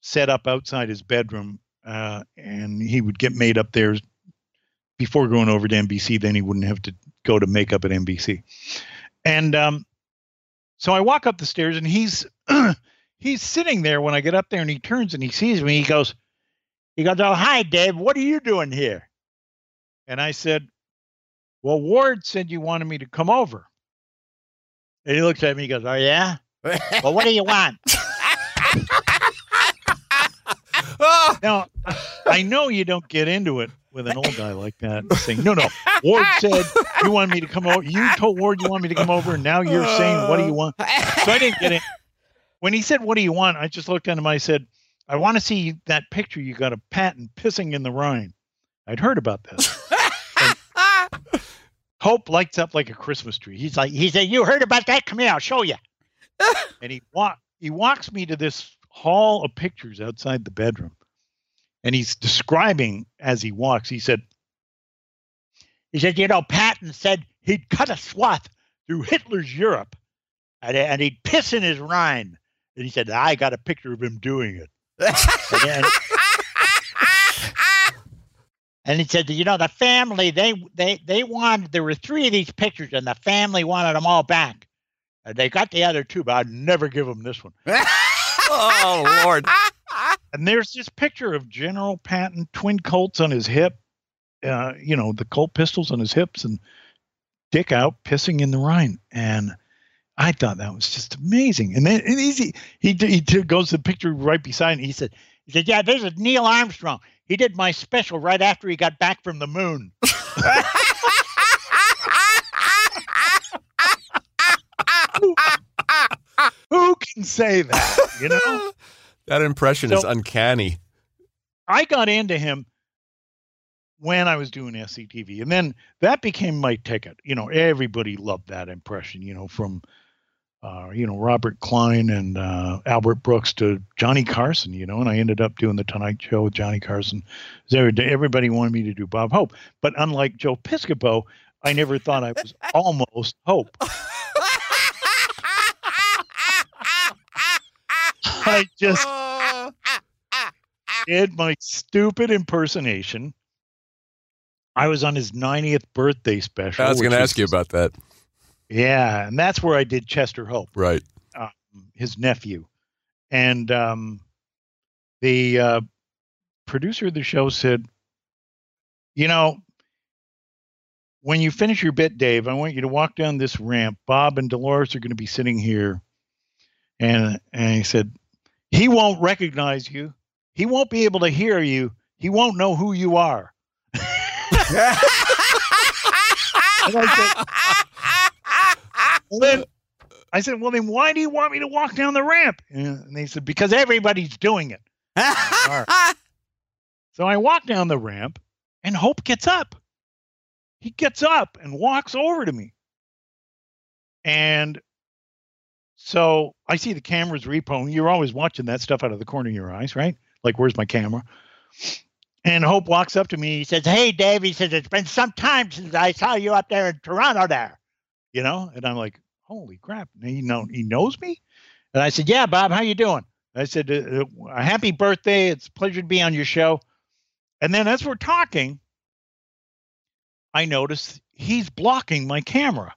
set up outside his bedroom, uh, and he would get made up there before going over to NBC. Then he wouldn't have to go to makeup at NBC. And um, so I walk up the stairs, and he's [CLEARS THROAT] he's sitting there when I get up there, and he turns and he sees me. He goes, he goes, "Oh, hi, Dave. What are you doing here?" And I said, "Well, Ward said you wanted me to come over." And he looks at me. He goes, "Oh yeah. Well, what do you want?" [LAUGHS] now, I know you don't get into it with an old guy like that, saying, "No, no." Ward said you wanted me to come over. You told Ward you want me to come over, and now you're saying, "What do you want?" So I didn't get it. When he said, "What do you want?" I just looked at him. I said, "I want to see that picture you got of Patton pissing in the Rhine." I'd heard about this. And Hope lights up like a Christmas tree. He's like, he said, "You heard about that? Come here, I'll show you." [LAUGHS] and he walk he walks me to this hall of pictures outside the bedroom, and he's describing as he walks. He said, "He said, you know, Patton said he'd cut a swath through Hitler's Europe, and, and he'd piss in his Rhine." And he said, "I got a picture of him doing it." [LAUGHS] And, then- and he said, "You know, the family they they they wanted there were three of these pictures, and the family wanted them all back. And they got the other two, but I'd never give them this one." [LAUGHS] Oh Lord. And there's this picture of General Patton, twin Colts on his hip, uh, you know, the Colt pistols on his hips, and Dick out pissing in the Rhine. And I thought that was just amazing. And then and he he he goes to the picture right beside, and he said he said, "Yeah, this is Neil Armstrong. He did my special right after he got back from the moon." [LAUGHS] Who can say that? You know. [LAUGHS] That impression is uncanny. I got into him when I was doing SCTV, and then that became my ticket. You know, everybody loved that impression. You know, from uh, you know Robert Klein and uh, Albert Brooks to Johnny Carson. You know, and I ended up doing the Tonight Show with Johnny Carson. Everybody wanted me to do Bob Hope, but unlike Joe Piscopo, I never thought I was [LAUGHS] almost Hope. [LAUGHS] I just did my stupid impersonation. I was on his 90th birthday special. I was going to ask you about that. Yeah, and that's where I did Chester Hope, Right. um, his nephew, and um, the uh, producer of the show said, "You know, when you finish your bit, Dave, I want you to walk down this ramp. Bob and Dolores are going to be sitting here." And and he said, "He won't recognize you. He won't be able to hear you. He won't know who you are." [LAUGHS] And I said, well, then I said, well, then why do you want me to walk down the ramp? And they said, because everybody's doing it. [LAUGHS] So I walk down the ramp and Hope gets up. He gets up and walks over to me. And so I see the camera's repo. You're always watching that stuff out of the corner of your eyes, right? Like, where's my camera? And Hope walks up to me. He says, Hey, Dave. He says, It's been some time since I saw you up there in Toronto there. You know? And I'm like, Holy crap. He, know, [LAUGHS] he knows me? And I said, Yeah, Bob, how you doing? I said, a uh, Happy birthday. It's a pleasure to be on your show. And then as we're talking, I notice he's blocking my camera.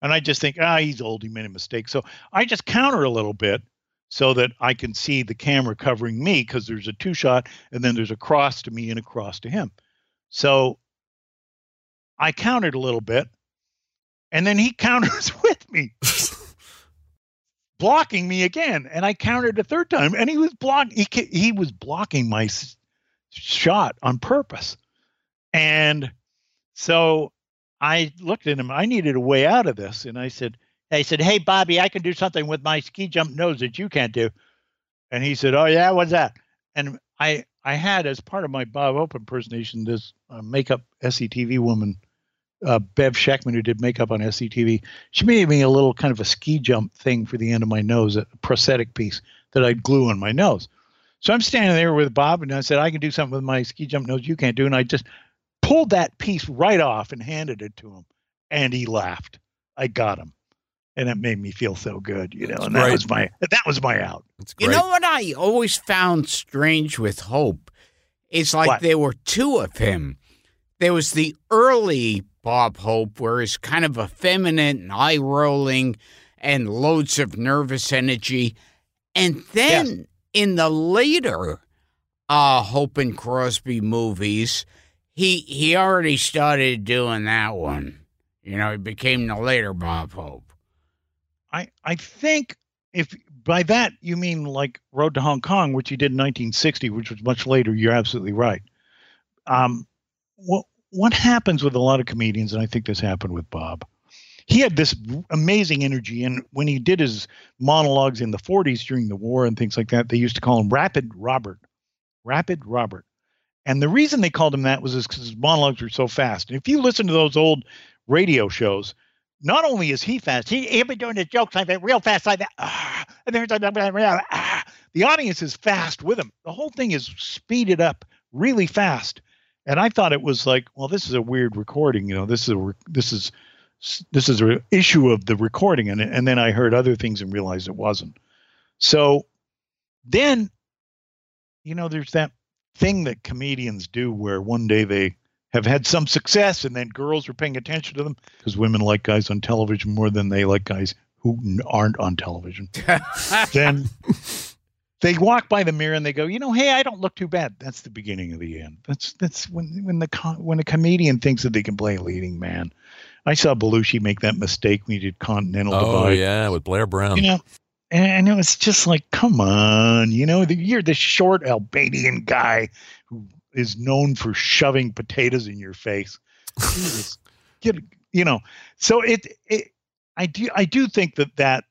And I just think, ah, he's old. He made a mistake. So I just counter a little bit so that I can see the camera covering me because there's a two shot and then there's a cross to me and a cross to him. So I countered a little bit and then he [LAUGHS] counters with me, blocking me again. And I countered a third time and he was block he, he was blocking my shot on purpose. And so I looked at him. I needed a way out of this. And I said, I said, Hey, Bobby, I can do something with my ski jump nose that you can't do. And he said, Oh, yeah, what's that? And I, I had as part of my Bob Open impersonation this uh, makeup SCTV woman, uh, Bev Scheckman, who did makeup on SCTV. She made me a little kind of a ski jump thing for the end of my nose, a prosthetic piece that I'd glue on my nose. So I'm standing there with Bob, and I said, I can do something with my ski jump nose you can't do. And I just pulled that piece right off and handed it to him. And he laughed. I got him. And it made me feel so good, you know. That's and that great. was my that was my out. That's You know what I always found strange with Hope? It's like What? there were two of him. There was the early Bob Hope, where he's kind of effeminate and eye rolling and loads of nervous energy. And then in the later uh, Hope and Crosby movies, he he already started doing that one. You know, he became the later Bob Hope. I I think if by that you mean like Road to Hong Kong, which he did in 1960, which was much later. You're absolutely right. Um, what what happens with a lot of comedians, and I think this happened with Bob. He had this amazing energy, and when he did his monologues in the 40s during the war and things like that, they used to call him Rapid Robert, Rapid Robert. And the reason they called him that was because his monologues were so fast. And if you listen to those old radio shows, not only is he fast, he, he'll be doing his jokes like that real fast, like that. Ah, and there's ah. the audience is fast with him. The whole thing is speeded up really fast. And I thought it was like, well, this is a weird recording. You know, this is a this is this is an issue of the recording, and and then I heard other things and realized it wasn't. So then, you know, there's that thing that comedians do where one day they have had some success and then girls are paying attention to them because women like guys on television more than they like guys who aren't on television. [LAUGHS] then they walk by the mirror and they go, you know, hey, I don't look too bad. That's the beginning of the end. That's that's when when the when a comedian thinks that they can play a leading man. I saw Belushi make that mistake when he did Continental Oh Divide. yeah, with Blair Brown. You know, and it was just like, come on, you know, the, you're the short Albanian guy who is known for shoving potatoes in your face. [LAUGHS] Jesus, get, you know, so it, it, I do, I do think that that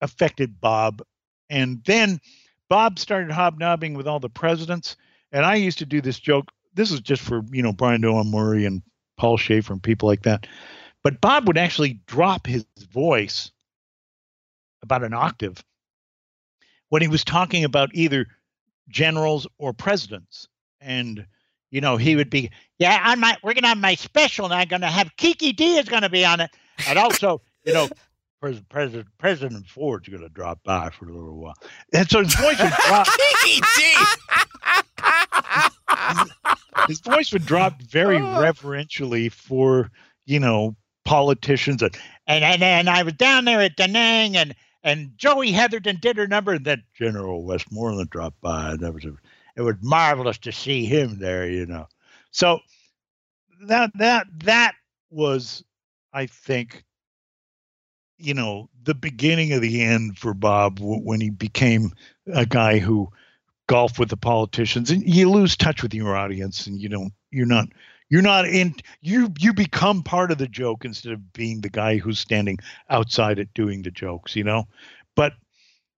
affected Bob, and then Bob started hobnobbing with all the presidents, and I used to do this joke. This is just for you know Brian Doyle Murray and Paul Shaffer and people like that. But Bob would actually drop his voice about an octave when he was talking about either generals or presidents. And, you know, he would be, yeah, on my, we're to have my special and I'm to have Kiki D is to be on it. And also, you know, President, President, President Ford's going to drop by for a little while. And so his voice would drop. [LAUGHS] his voice would drop very oh. reverentially for you know politicians and and and, and I was down there at Da Nang and and Joey Heatherton did her number and then General Westmoreland dropped by and that was a, it was marvelous to see him there you know so that that that was I think you know the beginning of the end for Bob when he became a guy who golfed with the politicians and you lose touch with your audience and you don't you're not you're not in you you become part of the joke instead of being the guy who's standing outside it doing the jokes you know? But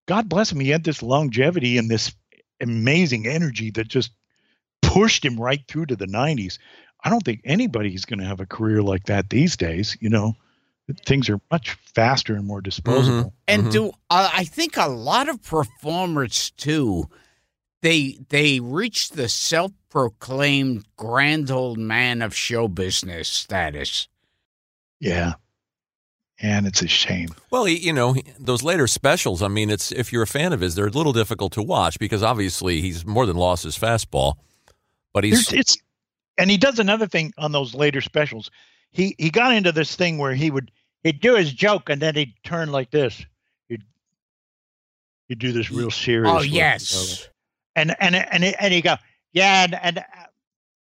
god bless him he had this longevity and this amazing energy that just pushed him right through to the 90s i don't think anybody's going to have a career like that these days you know things are much faster and more disposable And Mhm. do uh, I think a lot of performers too? They they reach the self-proclaimed grand old man of show business status. yeah and it's a shame Well, you know, those later specials. I mean, it's if you're a fan of his, they're a little difficult to watch because obviously he's more than lost his fastball. But he's There's, it's and he does another thing on those later specials. He he got into this thing where he would he'd do his joke and then he'd turn like this. He'd he'd do this real serious. Oh yes. and and and and he go yeah and, and uh,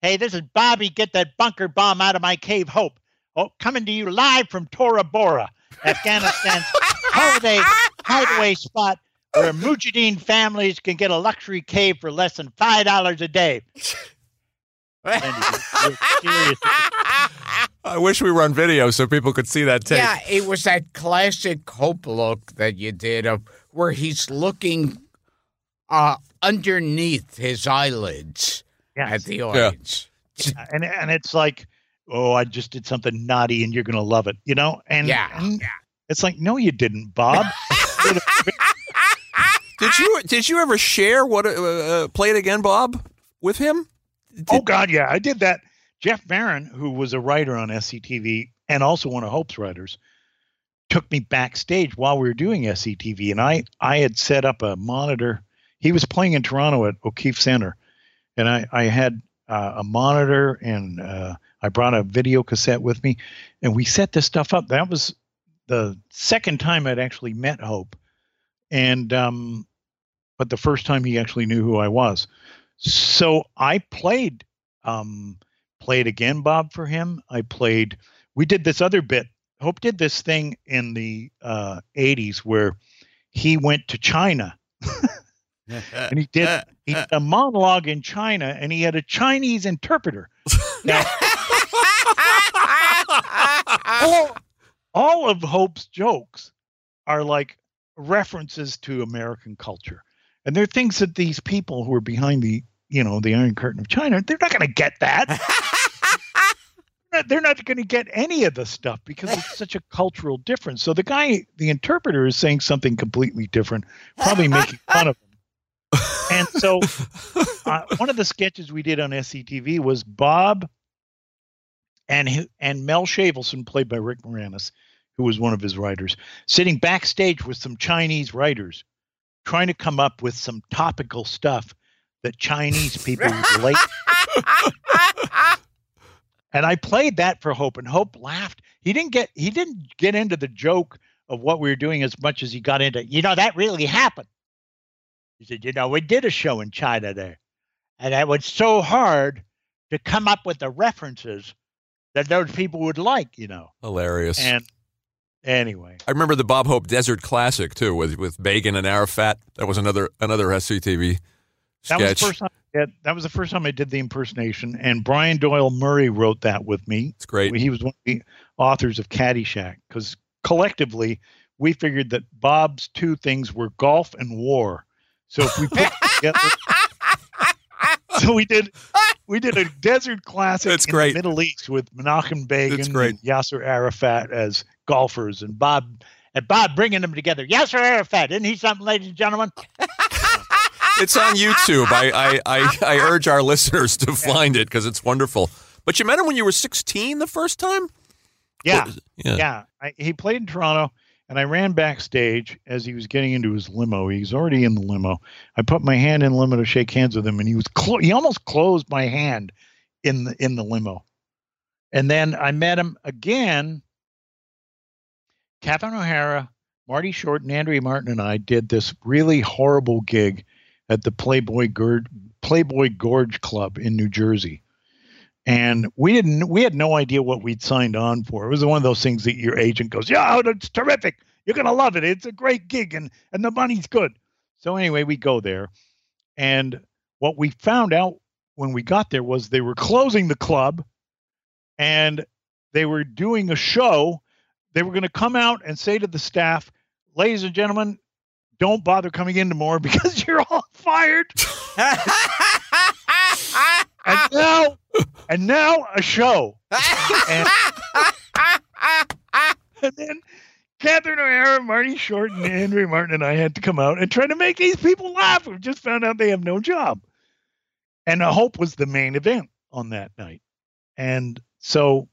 hey this is Bobby get that bunker bomb out of my cave hope. Oh, coming to you live from Tora Bora, Afghanistan's holiday hideaway spot where Mujahideen families can get a luxury cave for less than five dollars a day. [LAUGHS] And serious. I wish we were on video so people could see that tape. Yeah, it was that classic Hope look that you did of where he's looking uh, underneath his eyelids Yes. at the audience. and and it's like, oh, I just did something naughty, and you're gonna love it, you know? And Yeah, and it's like, no, you didn't, Bob. [LAUGHS] Did you did you ever share what uh, uh, play it again, Bob, with him? oh God, yeah, I did that. Jeff Barron, who was a writer on SCTV and also one of Hope's writers, took me backstage while we were doing SCTV, and I I had set up a monitor. He was playing in Toronto at O'Keefe Center, and I I had uh, a monitor and uh, I brought a video cassette with me, and we set this stuff up. That was the second time I'd actually met Hope, and um, but the first time he actually knew who I was. So I played um, played again, Bob, for him. I played. We did this other bit. Hope did this thing in the uh, '80s where he went to China [LAUGHS] and he did he did [LAUGHS] a monologue in China, and he had a Chinese interpreter. [LAUGHS] Now, all, all of Hope's jokes are like references to American culture, and they're things that these people who are behind the you know the Iron Curtain of China, they're not going to get that. They're not- They're not going to get any of the stuff because it's such a cultural difference. So the guy, the interpreter, is saying something completely different, probably making fun of him. And so, uh, one of the sketches we did on SCTV was Bob and and Mel Shavelson, played by Rick Moranis, who was one of his writers, sitting backstage with some Chinese writers, trying to come up with some topical stuff that Chinese people relate. [LAUGHS] And I played that for Hope, and Hope laughed. He didn't get he didn't get into the joke of what we were doing as much as he got into, you know, that really happened. He said, you know, we did a show in China there, and it was so hard to come up with the references that those people would like, you know. Hilarious. And anyway, I remember the Bob Hope Desert Classic too, with with Begin and Arafat. That was another another SCTV sketch. that was the first time. I did- that was the first time I did the impersonation, and Brian Doyle Murray wrote that with me. it's great. He was one of the authors of Caddyshack because collectively we figured that Bob's two things were golf and war. So if we put together, [LAUGHS] so we did we did a desert classic That's in great. the Middle East with Menachem Begin and Yasser Arafat as golfers, and Bob and Bob bringing them together. Yasser Arafat, isn't he something, ladies and gentlemen? It's on YouTube. I, I, I, I urge our listeners to find it because it's wonderful. But you met him when you were 16 the first time? Yeah, What- yeah. yeah. I, he played in Toronto, and I ran backstage as he was getting into his limo. He was already in the limo. I put my hand in the limo to shake hands with him, and he was clo- he almost closed my hand in the in the limo. And then I met him again. Catherine O'Hara, Marty Short, and Andrea Martin and I did this really horrible gig at the Playboy Gorge, Playboy Gorge Club in New Jersey. And we didn't we had no idea what we'd signed on for. It was one of those things that your agent goes yeah oh, it's terrific. You're gonna love it. It's a great gig and and the money's good. So anyway we go there. And what we found out when we got there was they were closing the club and they were doing a show. They were going to come out and say to the staff ladies and gentlemen don't bother coming in tomorrow [LAUGHS] because you're all fired and now and now a show. And, and then Catherine O'Hara, Marty Short, and Andrea Martin and I had to come out and try to make these people laugh. We just found out they have no job. And Hope was the main event on that night. And so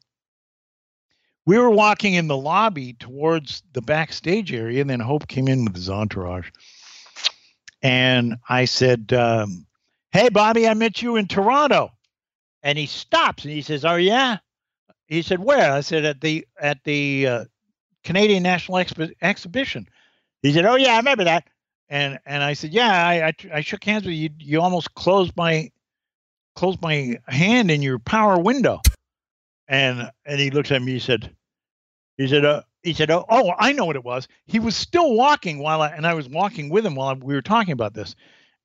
we were walking in the lobby towards the backstage area, and then Hope came in with his entourage. And I said, um, Hey, Bobby, I met you in Toronto. And he stops and he says, Oh, yeah? He said, Where? I said, At the at the uh, Canadian National Expo- Exhibition. He said, Oh, yeah, I remember that. And and I said, Yeah, I, I, I shook hands with you. You almost closed my closed my hand in your power window. And and he looks at me. He said, he said, uh, he said, oh, oh, I know what it was. He was still walking while I and I was walking with him while we were talking about this.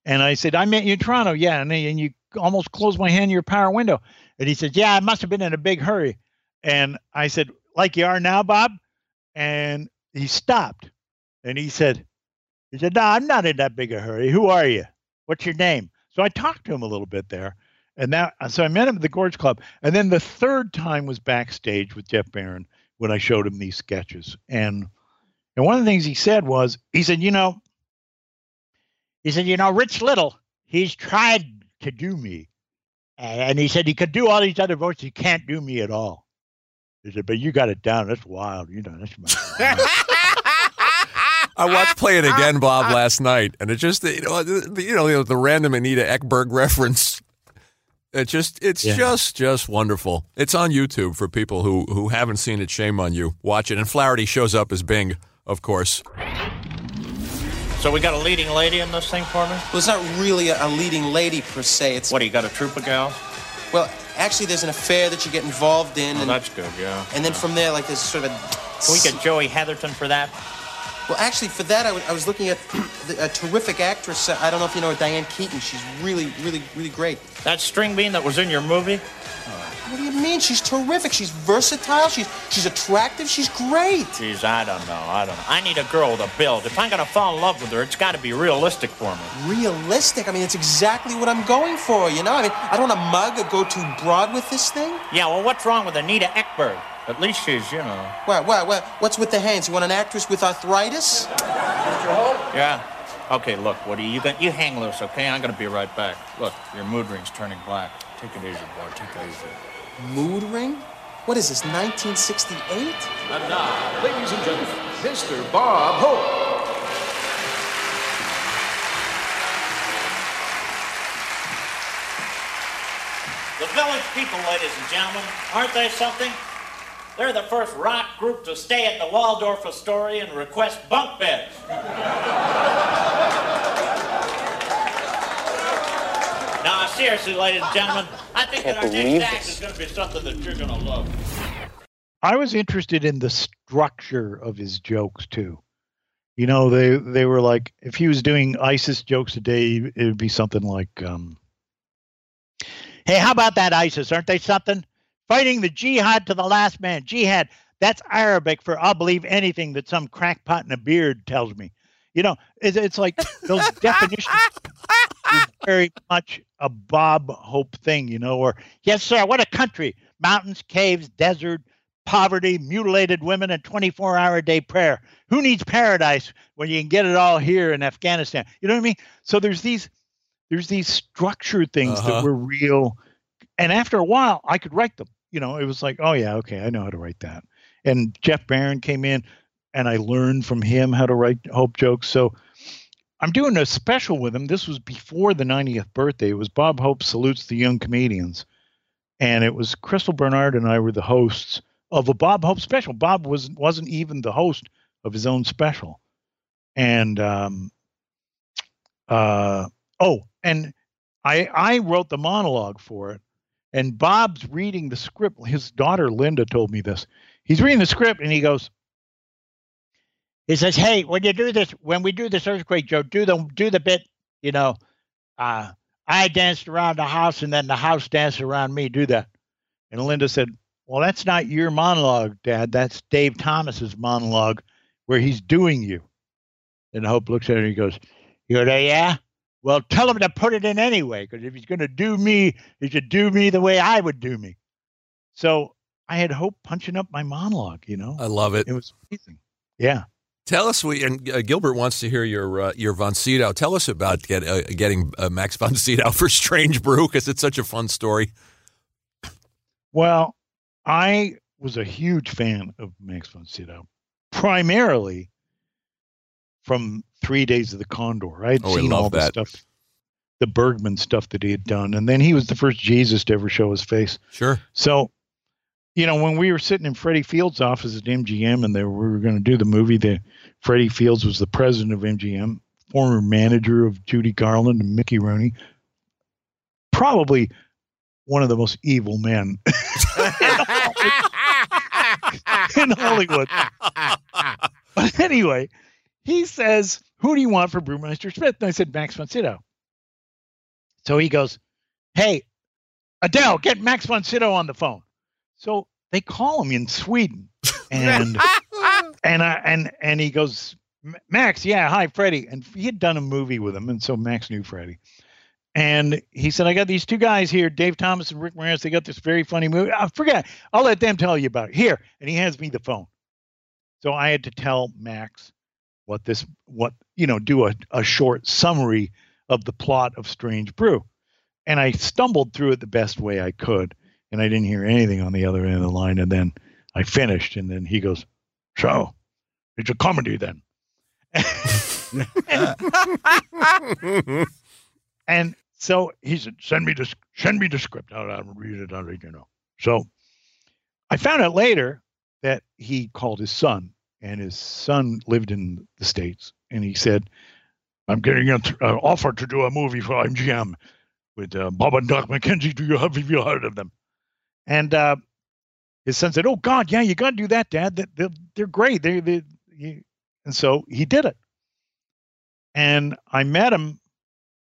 And I said, I met you in Toronto, yeah, and, and you almost closed my hand in your power window. And he said, Yeah, I must have been in a big hurry. And I said, Like you are now, Bob. And he stopped, and he said, He said, No, I'm not in that big a hurry. Who are you? What's your name? So I talked to him a little bit there. And that, so I met him at the Gorge Club. And then the third time was backstage with Jeff Barron when I showed him these sketches. And and one of the things he said was, he said, you know, he said, you know, Rich Little, he's tried to do me. And he said he could do all these other voices. He can't do me at all. He said, but you got it down. That's wild. You know, that's my [LAUGHS] I watched Play It Again, Bob, last night, and it just you know the, you know the random Anita Ekberg reference. It just it's Yeah. just just wonderful. It's on YouTube for people who who haven't seen it. Shame on you. Watch it. And Flaherty shows up as Bing, of course. So we got a leading lady in this thing for me? Well, it's not really a, a leading lady per se. It's What, do you got a troop of gals? well, actually, there's an affair that you get involved in, Oh, and, that's good, yeah. and then from there, like there's sort of. A, Can we get Joey Heatherton for that? Well, actually, for that, I w- I was looking at the, a terrific actress. uh, I don't know if you know her, Diane Keaton. She's really, really, really great. That string bean that was in your movie? What do you mean? She's terrific. She's versatile. She's she's attractive. She's great. Geez, I don't know. I don't know. I need a girl with a build. If I'm gonna fall in love with her, it's got to be realistic for me. Realistic. I mean, it's exactly what I'm going for. You know. I mean, I don't want to mug or go too broad with this thing. Yeah, well, what's wrong with Anita Ekberg? At least she's, you know. What? What? What? What's with the hands? You want an actress with arthritis? Yeah. Okay, look, Woody, you got you hang loose, okay? I'm gonna be right back. Look, your mood ring's turning black. Take it easy, boy. Take it easy. Mood ring? What is this? 1968? And now, ladies and gentlemen, Mr. Bob Hope. The Village People, ladies and gentlemen, aren't they something? They're the first rock group to stay at the Waldorf Astoria and request bunk beds. [LAUGHS] now, seriously, ladies and gentlemen, I think that our next act is going to be something that you're going to love. I was interested in the structure of his jokes too. You know, they they were like if he was doing ISIS jokes today, it would be something like, um, "Hey, how about that ISIS? Aren't they something? Fighting the jihad to the last man. Jihad. That's Arabic for I'll believe anything that some crackpot in a beard tells me." You know, it's, it's like those [LAUGHS] definitions is very much a Bob Hope thing, you know, or yes, sir, what a country. Mountains, caves, desert, poverty, mutilated women, and 24 hour a day prayer. Who needs paradise when you can get it all here in Afghanistan? You know what I mean? So there's these there's these structured things Uh-huh. that were real. And after a while, I could write them. You know, it was like, oh yeah, okay, I know how to write that. And Jeff Barron came in and I learned from him how to write hope jokes. So I'm doing a special with him. This was before the 90th birthday. It was Bob Hope salutes the young comedians, and it was Crystal Bernard and I were the hosts of a Bob Hope special. Bob was wasn't even the host of his own special, and um, uh, oh, and I I wrote the monologue for it, and Bob's reading the script. His daughter Linda told me this. He's reading the script and he goes, he says, "Hey, when you do this, when we do this earthquake joke, do the do the bit, you know, uh, I danced around the house and then the house danced around me. Do that." And Linda said, "Well, that's not your monologue, Dad. That's Dave Thomas's monologue, where he's doing you." And Hope looks at her and he goes, "You go, yeah." Well, tell him to put it in anyway, because if he's going to do me, he should do me the way I would do me. So I had Hope punching up my monologue. You know, I love it. it was amazing. Yeah. Tell us, we and uh, Gilbert wants to hear your uh, your Von Sydow. Tell us about get, uh, getting uh, Max Von Sydow for Strange Brew because it's such a fun story. Well, I was a huge fan of Max von Sydow, primarily from Three Days of the Condor. Oh, I had Oh, seen all the stuff, the Bergman stuff that he had done, and then he was the first Jesus to ever show his face. Sure. So, you know, when we were sitting in Freddie Fields' office at MGM, and they, we were going to do the movie, the Freddie Fields was the president of MGM, former manager of Judy Garland and Mickey Rooney, probably one of the most evil men [LAUGHS] [LAUGHS] in Hollywood. But anyway, he says, Who do you want for Brewmeister Smith? And I said, Max von Sydow. So he goes, Hey, Adele, get Max von Sydow on the phone. So they call him in Sweden. [LAUGHS] And [LAUGHS] and I and and he goes, Max, yeah, hi, Freddie. And he had done a movie with him, and so Max knew Freddie. And he said, I got these two guys here, Dave Thomas and Rick Moranis. They got this very funny movie. I forget. I'll let them tell you about it. Here. And he hands me the phone. So I had to tell Max what this, what, you know, do a, a short summary of the plot of Strange Brew. And I stumbled through it the best way I could. And I didn't hear anything on the other end of the line. And then I finished. And then he goes, So it's a comedy then. [LAUGHS] and so he said, "Send me the send me the script. I'll, I'll read it. I'll let you know." So I found out later that he called his son, and his son lived in the states, and he said, "I'm getting an uh, offer to do a movie for MGM with uh, Bob and Doug McKenzie. Do you have, have you heard of them?" And uh, his son said, "Oh God, yeah, you got to do that, Dad. They, they're, they're great. They, they, you-" and so he did it. And I met him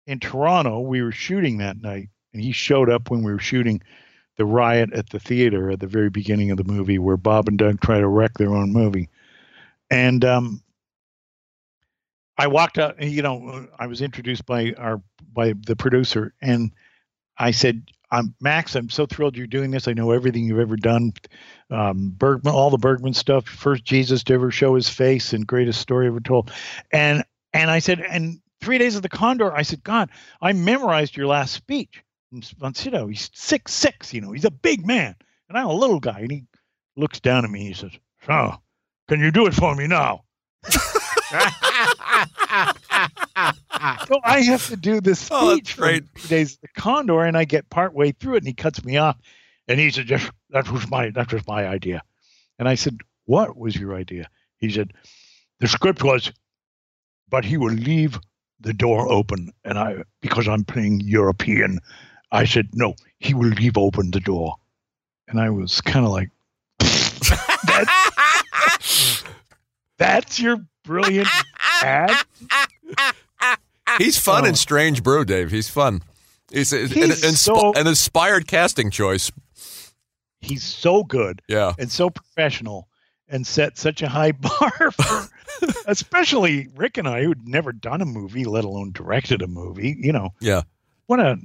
in Toronto. We were shooting that night, and he showed up when we were shooting the riot at the theater at the very beginning of the movie, where Bob and Doug try to wreck their own movie. And um, I walked out. You know, I was introduced by our by the producer, and I said, "I'm Max. I'm so thrilled you're doing this. I know everything you've ever done. Um, Bergman, all the Bergman stuff. First Jesus to ever show his face, and greatest story ever told." And and I said, and three days of the Condor, I said, God, I memorized your last speech. Sydow, he's six six, you know, he's a big man, and I'm a little guy. And he looks down at me. And He says, "So, can you do it for me now?" [LAUGHS] so I have to do this oh, speech Oh, from Days the Condor, and I get part way through it, and he cuts me off, and he said, "Yes, "That was my that was my idea," and I said, "What was your idea?" He said, "The script was, but he will leave the door open, and I because I'm playing European, I said no, he will leave open the door," and I was kind of like. [LAUGHS] that's, that's your brilliant ad. He's fun Oh. and strange brew, Dave. He's fun. He's, an, He's an, so- an inspired casting choice. He's so good Yeah. and so professional and set such a high [LAUGHS] bar for especially Rick and I who'd never done a movie, let alone directed a movie. You know, Yeah. what a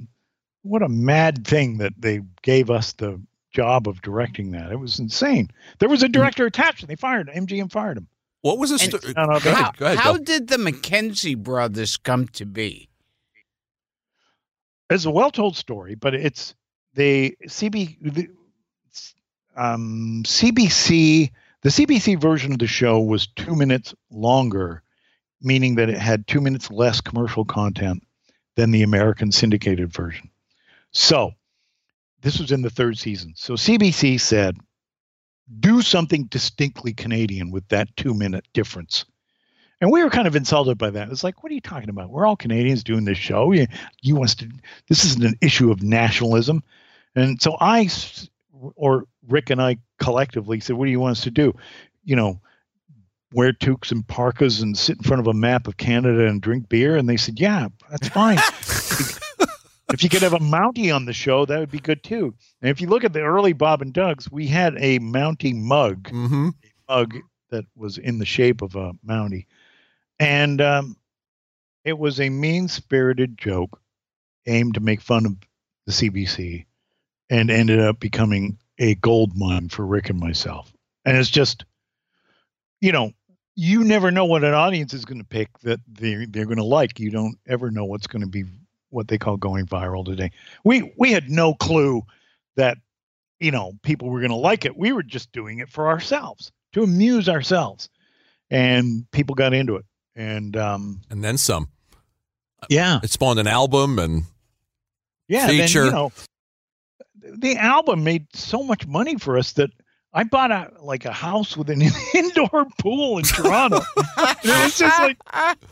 what a mad thing that they gave us the job of directing that. It was insane. There was a director attached and they fired him. MGM fired him. What was the story? No, no, How, ahead. Ahead. how did the McKenzie brothers come to be? It's a well told story, but it's they CB the, um, CBC the CBC version of the show was two minutes longer, meaning that it had two minutes less commercial content than the American syndicated version. So this was in the third season. So CBC said, do something distinctly Canadian with that two minute difference. And we were kind of insulted by that. It's like, what are you talking about? We're all Canadians doing this show. You, you want us to, this isn't an issue of nationalism. And so I, or Rick and I collectively said, what do you want us to do? You know, wear toques and parkas and sit in front of a map of Canada and drink beer? And they said, yeah, that's fine. [LAUGHS] if you could have a Mountie on the show, that would be good too. And if you look at the early Bob and Doug's, we had a Mountie mug, Mm-hmm. mug that was in the shape of a Mountie. And um, it was a mean spirited joke aimed to make fun of the CBC and ended up becoming a gold mine for Rick and myself. And it's just, you know, you never know what an audience is going to pick that they're, they're going to like. You don't ever know what's going to be what they call going viral today. We we had no clue that you know people were going to like it. We were just doing it for ourselves to amuse ourselves, and people got into it. And um, And then some. yeah, It spawned an album and yeah, then, you know, the album made so much money for us that I bought a like a house with an [LAUGHS] indoor pool in Toronto. [LAUGHS] and it's just like,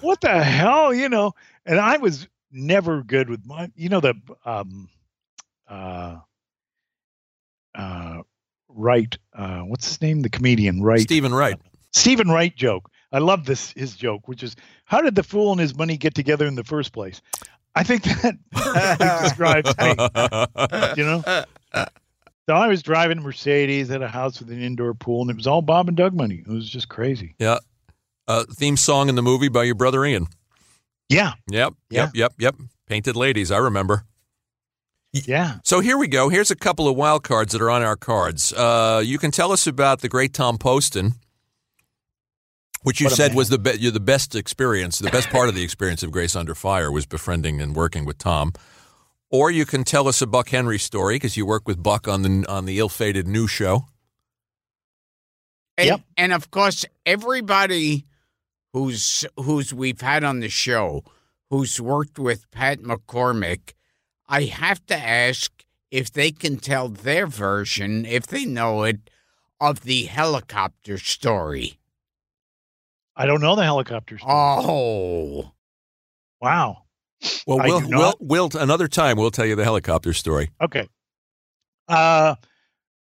what the hell, you know? And I was never good with my, you know, the um, uh, uh, Wright, uh, what's his name? The comedian, Wright. Steven Wright. Steven Wright joke. I love this his joke, which is how did the fool and his money get together in the first place? I think that [LAUGHS] describes me, you know. So I was driving a Mercedes at a house with an indoor pool, and it was all Bob and Doug money. It was just crazy. yeah. Uh, theme song in the movie by your brother Ian. Yeah, Yep. Yep. Yep. Yep. Painted Ladies. I remember. yeah. So here we go. Here's a couple of wild cards that are on our cards. Uh, you can tell us about the great Tom Poston, which you said man. was the be- the best experience, the best part of the experience of Grace Under Fire was befriending and working with Tom. Or you can tell us a Buck Henry story because you work with Buck on the on the ill-fated new show. And, Yep. and of course, everybody who's who's we've had on the show, who's worked with Pat McCormick, I have to ask if they can tell their version, if they know it, of the helicopter story. I don't know the helicopter. story. Oh, wow. Well, we'll, we'll, we'll another time we'll tell you the helicopter story. Okay. Uh,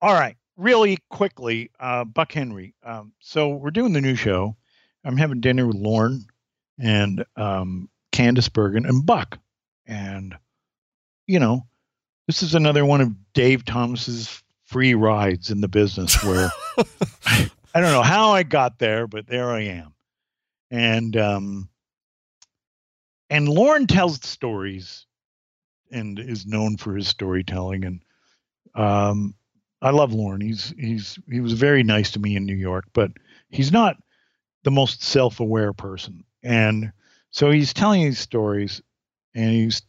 all right. Really quickly, uh, Buck Henry. Um, so we're doing the new show. I'm having dinner with Lorne and um, Candace Bergen and Buck. And, you know, this is another one of Dave Thomas's free rides in the business where [LAUGHS] I don't know how I got there, but there I am. And, um, and Lorne tells stories and is known for his storytelling and um I love Lorne. He's he's he was very nice to me in New York, but he's not the most self-aware person. And so he's telling these stories and he's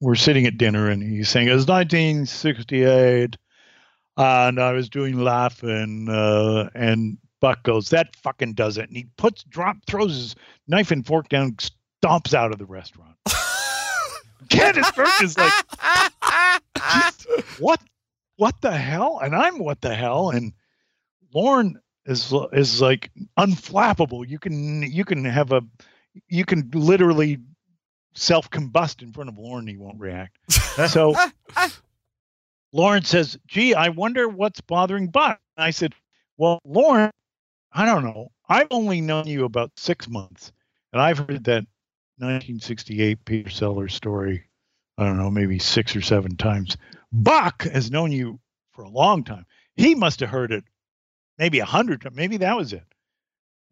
we're sitting at dinner and he's saying it was 1968 and I was doing Laugh-In uh, and Buck goes, that fucking does it. And he puts drop throws his knife and fork down, stomps out of the restaurant. [LAUGHS] Candace Bergen is like, what what the hell and i'm what the hell and lorne is is like unflappable you can you can have a you can literally self combust in front of lorne he won't react [LAUGHS] so lorne says gee i wonder what's bothering buck and i said Well, Lorne, I don't know. I've only known you about six months, and I've heard that 1968 Peter Sellers story. I don't know, maybe six or seven times. Buck has known you for a long time. He must have heard it maybe a hundred times. Maybe that was it,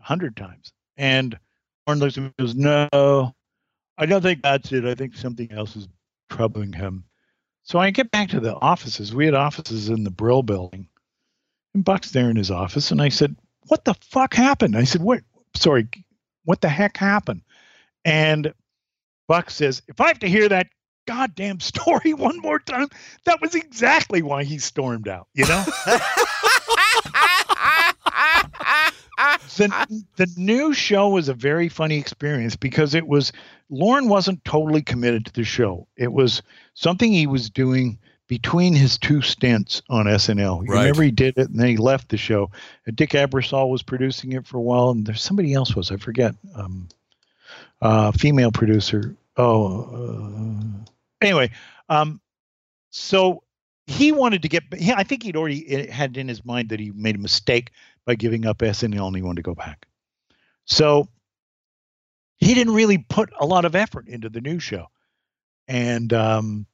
a hundred times. And Lorne looks at me and goes, "No, I don't think that's it. I think something else is troubling him." So I get back to the offices. We had offices in the Brill building. And Buck's there in his office. And I said, What the fuck happened? I said, What? Sorry, what the heck happened? And Buck says, If I have to hear that goddamn [LAUGHS] story one more time, that was exactly why he stormed out, you know? [LAUGHS] the, the new show was a very funny experience because it was Lorne wasn't totally committed to the show. It was something he was doing between his two stints on SNL. Right. Remember he did it and then he left the show. And Dick Ebersol was producing it for a while, and there's somebody else was I forget. Um, uh, female producer. Oh, uh, anyway, um, so he wanted to get. I think he'd already had it in his mind that he made a mistake by giving up SNL and he wanted to go back. So he didn't really put a lot of effort into the new show. And um,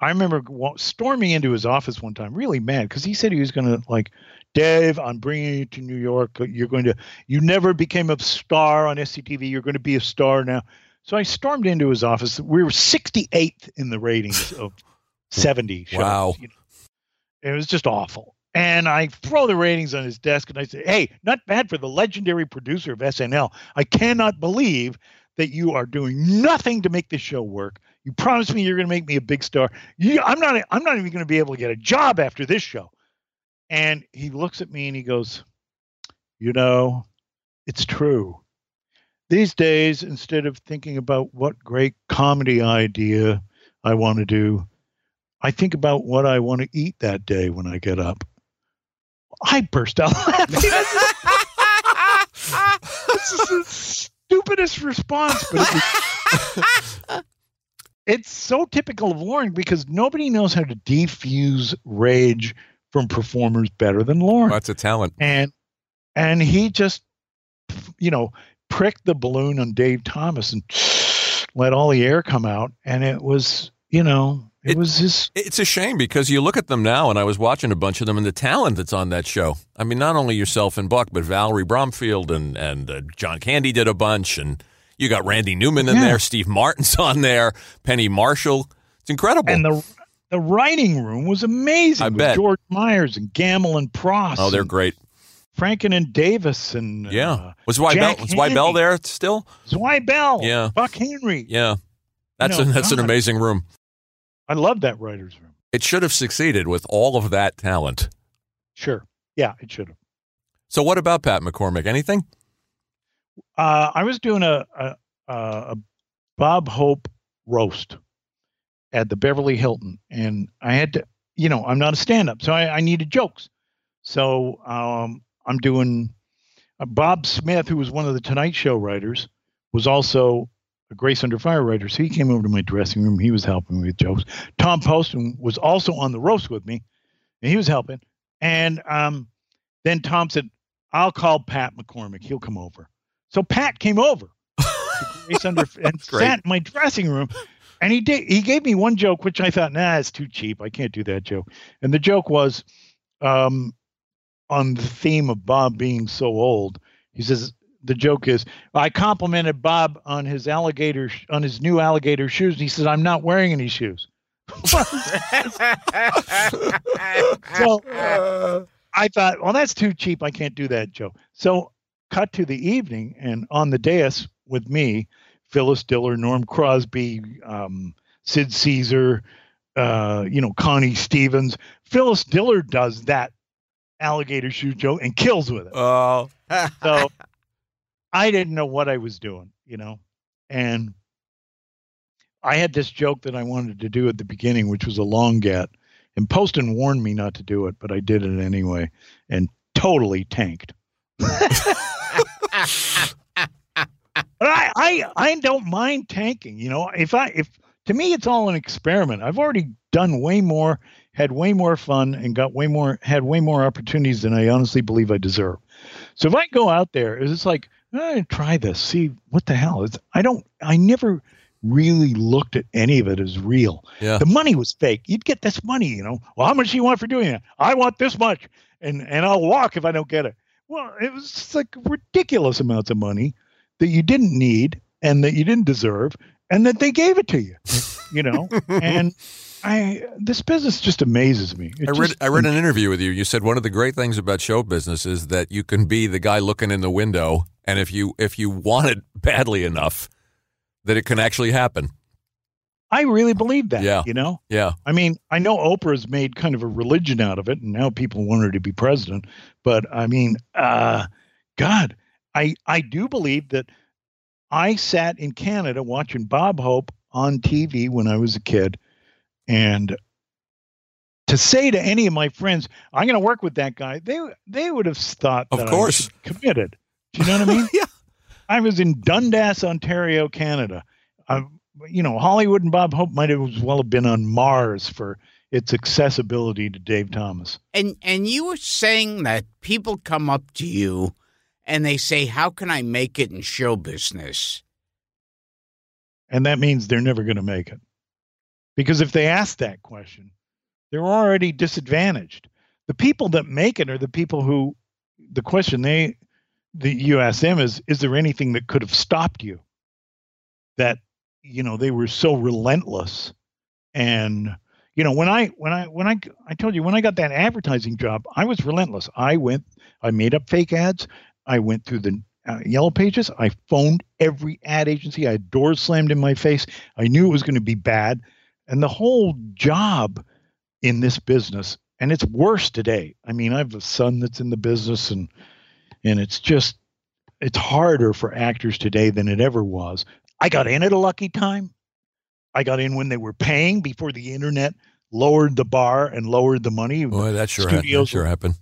I remember storming into his office one time, really mad, because he said he was going to like, Dave, I'm bringing you to New York. You're going to, you never became a star on SCTV. You're going to be a star now. So I stormed into his office. We were 68th in the ratings of 70 shows. Wow. you know. It was just awful. And I throw the ratings on his desk and I say, Hey, not bad for the legendary producer of SNL. I cannot believe that you are doing nothing to make this show work. You promised me you're going to make me a big star. You, I'm not. I'm not even going to be able to get a job after this show. And he looks at me and he goes, "You know, it's true. These days, instead of thinking about what great comedy idea I want to do, I think about what I want to eat that day when I get up." I burst out [LAUGHS] laughing. this is the stupidest response, but it was- [LAUGHS] it's so typical of Lorne because nobody knows how to defuse rage from performers better than Lorne. That's a talent. And and he just you know pricked the balloon on Dave Thomas and let all the air come out and it was you know it, It- was his It's a shame because you look at them now, and I was watching a bunch of them, and the talent that's on that show. I mean, not only yourself and Buck, but Valerie Bromfield and and uh, John Candy did a bunch, and you got Randy Newman in Yeah. there, Steve Martin's [LAUGHS] on there, Penny Marshall. It's incredible. and the the writing room was amazing I with bet. George Myers and Gammill and Pross. oh, they're great. Franken and Davis and Yeah. uh, was Zweibel was Zweibel there still? Zweibel, Yeah. Buck Henry. Yeah. That's No, a, that's an amazing room. I love that writers room. It should have succeeded with all of that talent. Sure, yeah, it should have. So what about Pat McCormick? Anything? Uh, I was doing a, a a Bob Hope roast at the Beverly Hilton, and I had to, you know, I'm not a stand-up, so I, I needed jokes. So um, I'm doing uh, Bob Smith, who was one of the Tonight Show writers, was also Grace Under Fire writer. So he came over to my dressing room. He was helping me with jokes. Tom Poston was also on the roast with me, and he was helping. And um, then Tom said, "I'll call Pat McCormick. He'll come over." So Pat came over to [LAUGHS] Grace Under and great. sat in my dressing room. And he did. He gave me one joke, which I thought, nah, it's too cheap. I can't do that joke. And the joke was, um, on the theme of Bob being so old. He says the joke is, I complimented Bob on his alligator sh- on his new alligator shoes. And he says, I'm not wearing any shoes. [LAUGHS] so I thought, well, that's too cheap. I can't do that Joe. So cut to the evening, and on the dais with me, Phyllis Diller, Norm Crosby, um, Sid Caesar, uh, you know, Connie Stevens. Phyllis Diller does that alligator shoe joke and kills with it. Oh. So I didn't know what I was doing, you know, and I had this joke that I wanted to do at the beginning, which was a long get. And Poston warned me not to do it, but I did it anyway and totally tanked. [LAUGHS] but I, I I don't mind tanking. You know, if I if to me it's all an experiment. I've already done way more had way more fun and got way more had way more opportunities than I honestly believe I deserve. So if I go out there, it's like eh, try this, see what the hell. It's I don't I never really looked at any of it as real. Yeah. The money was fake. You'd get this money, you know. Well, how much do you want for doing that? I want this much, and and I'll walk if I don't get it. Well, it was just like ridiculous amounts of money that you didn't need and that you didn't deserve, and that they gave it to you, you know. [LAUGHS] and I this business just amazes me. It I read just- I read an interview with you. You said one of the great things about show business is that you can be the guy looking in the window, and if you if you want it badly enough, that it can actually happen. I really believe that. Yeah. You know. Yeah. I mean, I know Oprah's made kind of a religion out of it, and now people want her to be president. But I mean, uh, God, I I do believe that I sat in Canada watching Bob Hope on TV when I was a kid, and to say to any of my friends, "I'm going to work with that guy," they they would have thought, Of that I course. was committed. Do you know what I mean? [LAUGHS] Yeah. I was in Dundas, Ontario, Canada. I, you know, Hollywood and Bob Hope might as well have been on Mars for its accessibility to Dave Thomas. And and you were saying that people come up to you and they say, "How can I make it in show business?" And that means they're never going to make it. Because if they ask that question, they're already disadvantaged. The people that make it are the people who the question they ask them is is there anything that could have stopped you? That you know, they were so relentless and you know when i when i when i i told you when i got that advertising job i was relentless. I went i made up fake ads. I went through the uh, yellow pages. I phoned every ad agency. I had doors slammed in my face. I knew it was going to be bad. And the whole job in this business and it's worse today. I mean i have a son that's in the business and and it's just it's harder for actors today than it ever was i got in at a lucky time I got in when they were paying before the internet lowered the bar and lowered the money. Boy, that sure happened. That sure happened.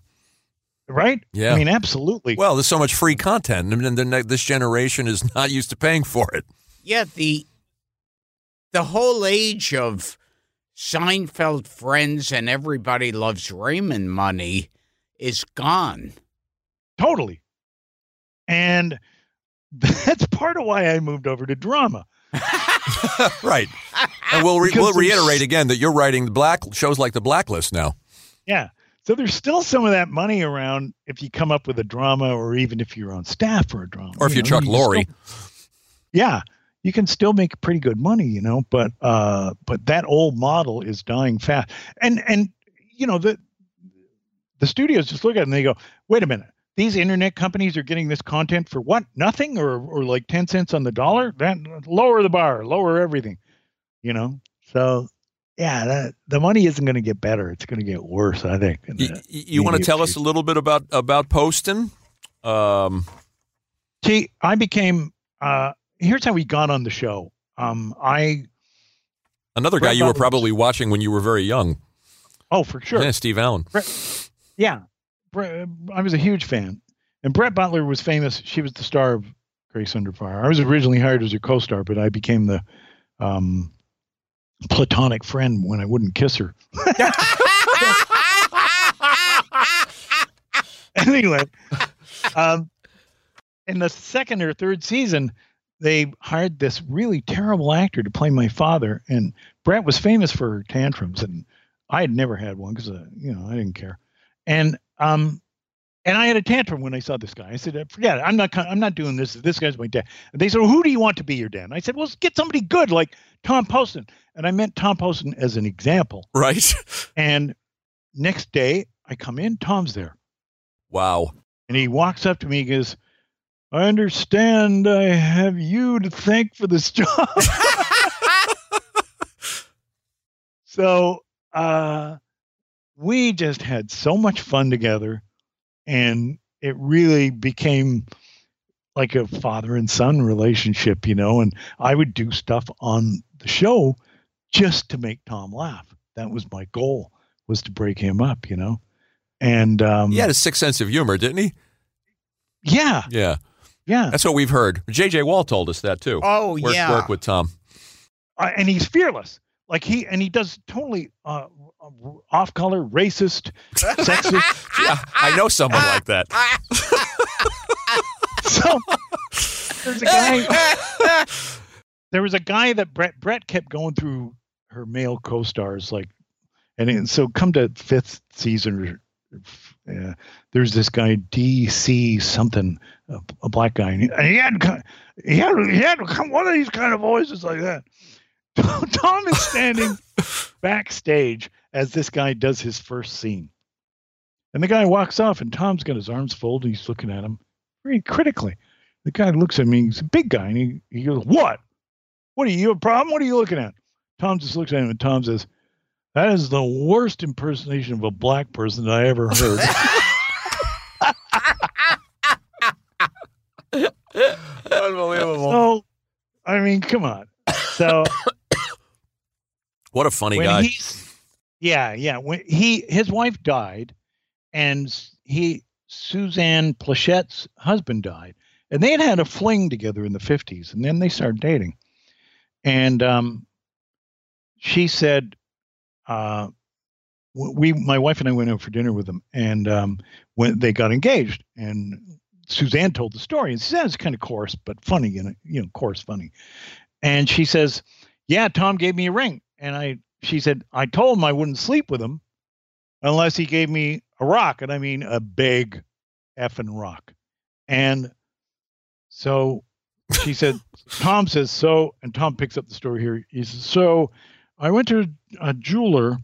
Right? Yeah. I mean, absolutely. Well, there's so much free content, and then ne- this generation is [LAUGHS] not used to paying for it. Yeah, the the whole age of Seinfeld Friends and Everybody Loves Raymond money is gone. Totally. And [LAUGHS] that's part of why I moved over to drama. [LAUGHS] right. And we'll, re- we'll reiterate again that you're writing the black shows like the Blacklist now. Yeah. So there's still some of that money around if you come up with a drama or even if you're on staff for a drama. Or if you know, Chuck Lorre. still- yeah. You can still make pretty good money, you know, but uh but that old model is dying fast. And and you know, the the studios just look at it and they go, wait a minute, these internet companies are getting this content for what? Nothing or or like 10 cents on the dollar? That lower the bar, lower everything. You know? So yeah, that, the money isn't going to get better. It's going to get worse, I think. in You, you want to tell us a little bit about about Poston? Um, See, I became. Uh, here's how we got on the show. Um, I another guy you were probably watching when you were very young. oh for sure. Yeah, Steve Allen. Yeah, I was a huge fan, and Brett Butler was famous. She was the star of Grace Under Fire. I was originally hired as her co-star, but I became the um, platonic friend when I wouldn't kiss her. [LAUGHS] anyway, um, in the second or third season, they hired this really terrible actor to play my father, and Brett was famous for tantrums, and I had never had one because uh, you know I didn't care, and um, and I had a tantrum when I saw this guy. I said, "Forget it. I'm not. I'm not doing this. This guy's my dad." And they said, well, "Who do you want to be your dad?" And I said, "Well, get somebody good like Tom Poston." And I meant Tom Poston as an example. Right. [LAUGHS] And next day, I come in. Tom's there. Wow. And he walks up to me and goes, I understand I have you to thank for this job. [LAUGHS] [LAUGHS] so uh, we just had so much fun together. And it really became like a father and son relationship, you know. And I would do stuff on the show just to make Tom laugh. That was my goal, was to break him up, you know. And um, He had a sick sense of humor, didn't he? yeah, Yeah. yeah. That's what we've heard. J.J. Wall told us that too. Oh, Work, yeah. Work with Tom. uh, and he's fearless. Like he and he does totally uh, off color, racist, sexist. [LAUGHS] Yeah, I know someone like that. [LAUGHS] So there's a guy. [LAUGHS] there was a guy that Brett Brett kept going through her male co-stars like, and, and so come to fifth season. Uh, there's this guy DC something, a, a black guy, and he, and he had he had he had one of these kind of voices like that. [LAUGHS] Tom is standing backstage as this guy does his first scene, and the guy walks off, and Tom's got his arms folded. He's looking at him very critically. The guy looks at me. He's a big guy, and he, he goes, "What? What are you? You a problem? What are you looking at?" Tom just looks at him, and Tom says, "That is the worst impersonation of a black person that I ever heard." [LAUGHS] Unbelievable. so, I mean, come on. So What a funny when guy. yeah, yeah. When he his wife died, and he Suzanne Pleshette's husband died, and they had had a fling together in the fifties, and then they started dating, and um, she said, uh, we my wife and I went out for dinner with them, and um, when they got engaged, and Suzanne told the story, and Suzanne's kind of coarse but funny, know, you know, coarse funny, and she says, "Yeah, Tom gave me a ring." And I, she said, I told him I wouldn't sleep with him unless he gave me a rock, and I mean a big effing rock. And so she said, [LAUGHS] Tom says, so, and Tom picks up the story here. He says, so I went to a jeweler.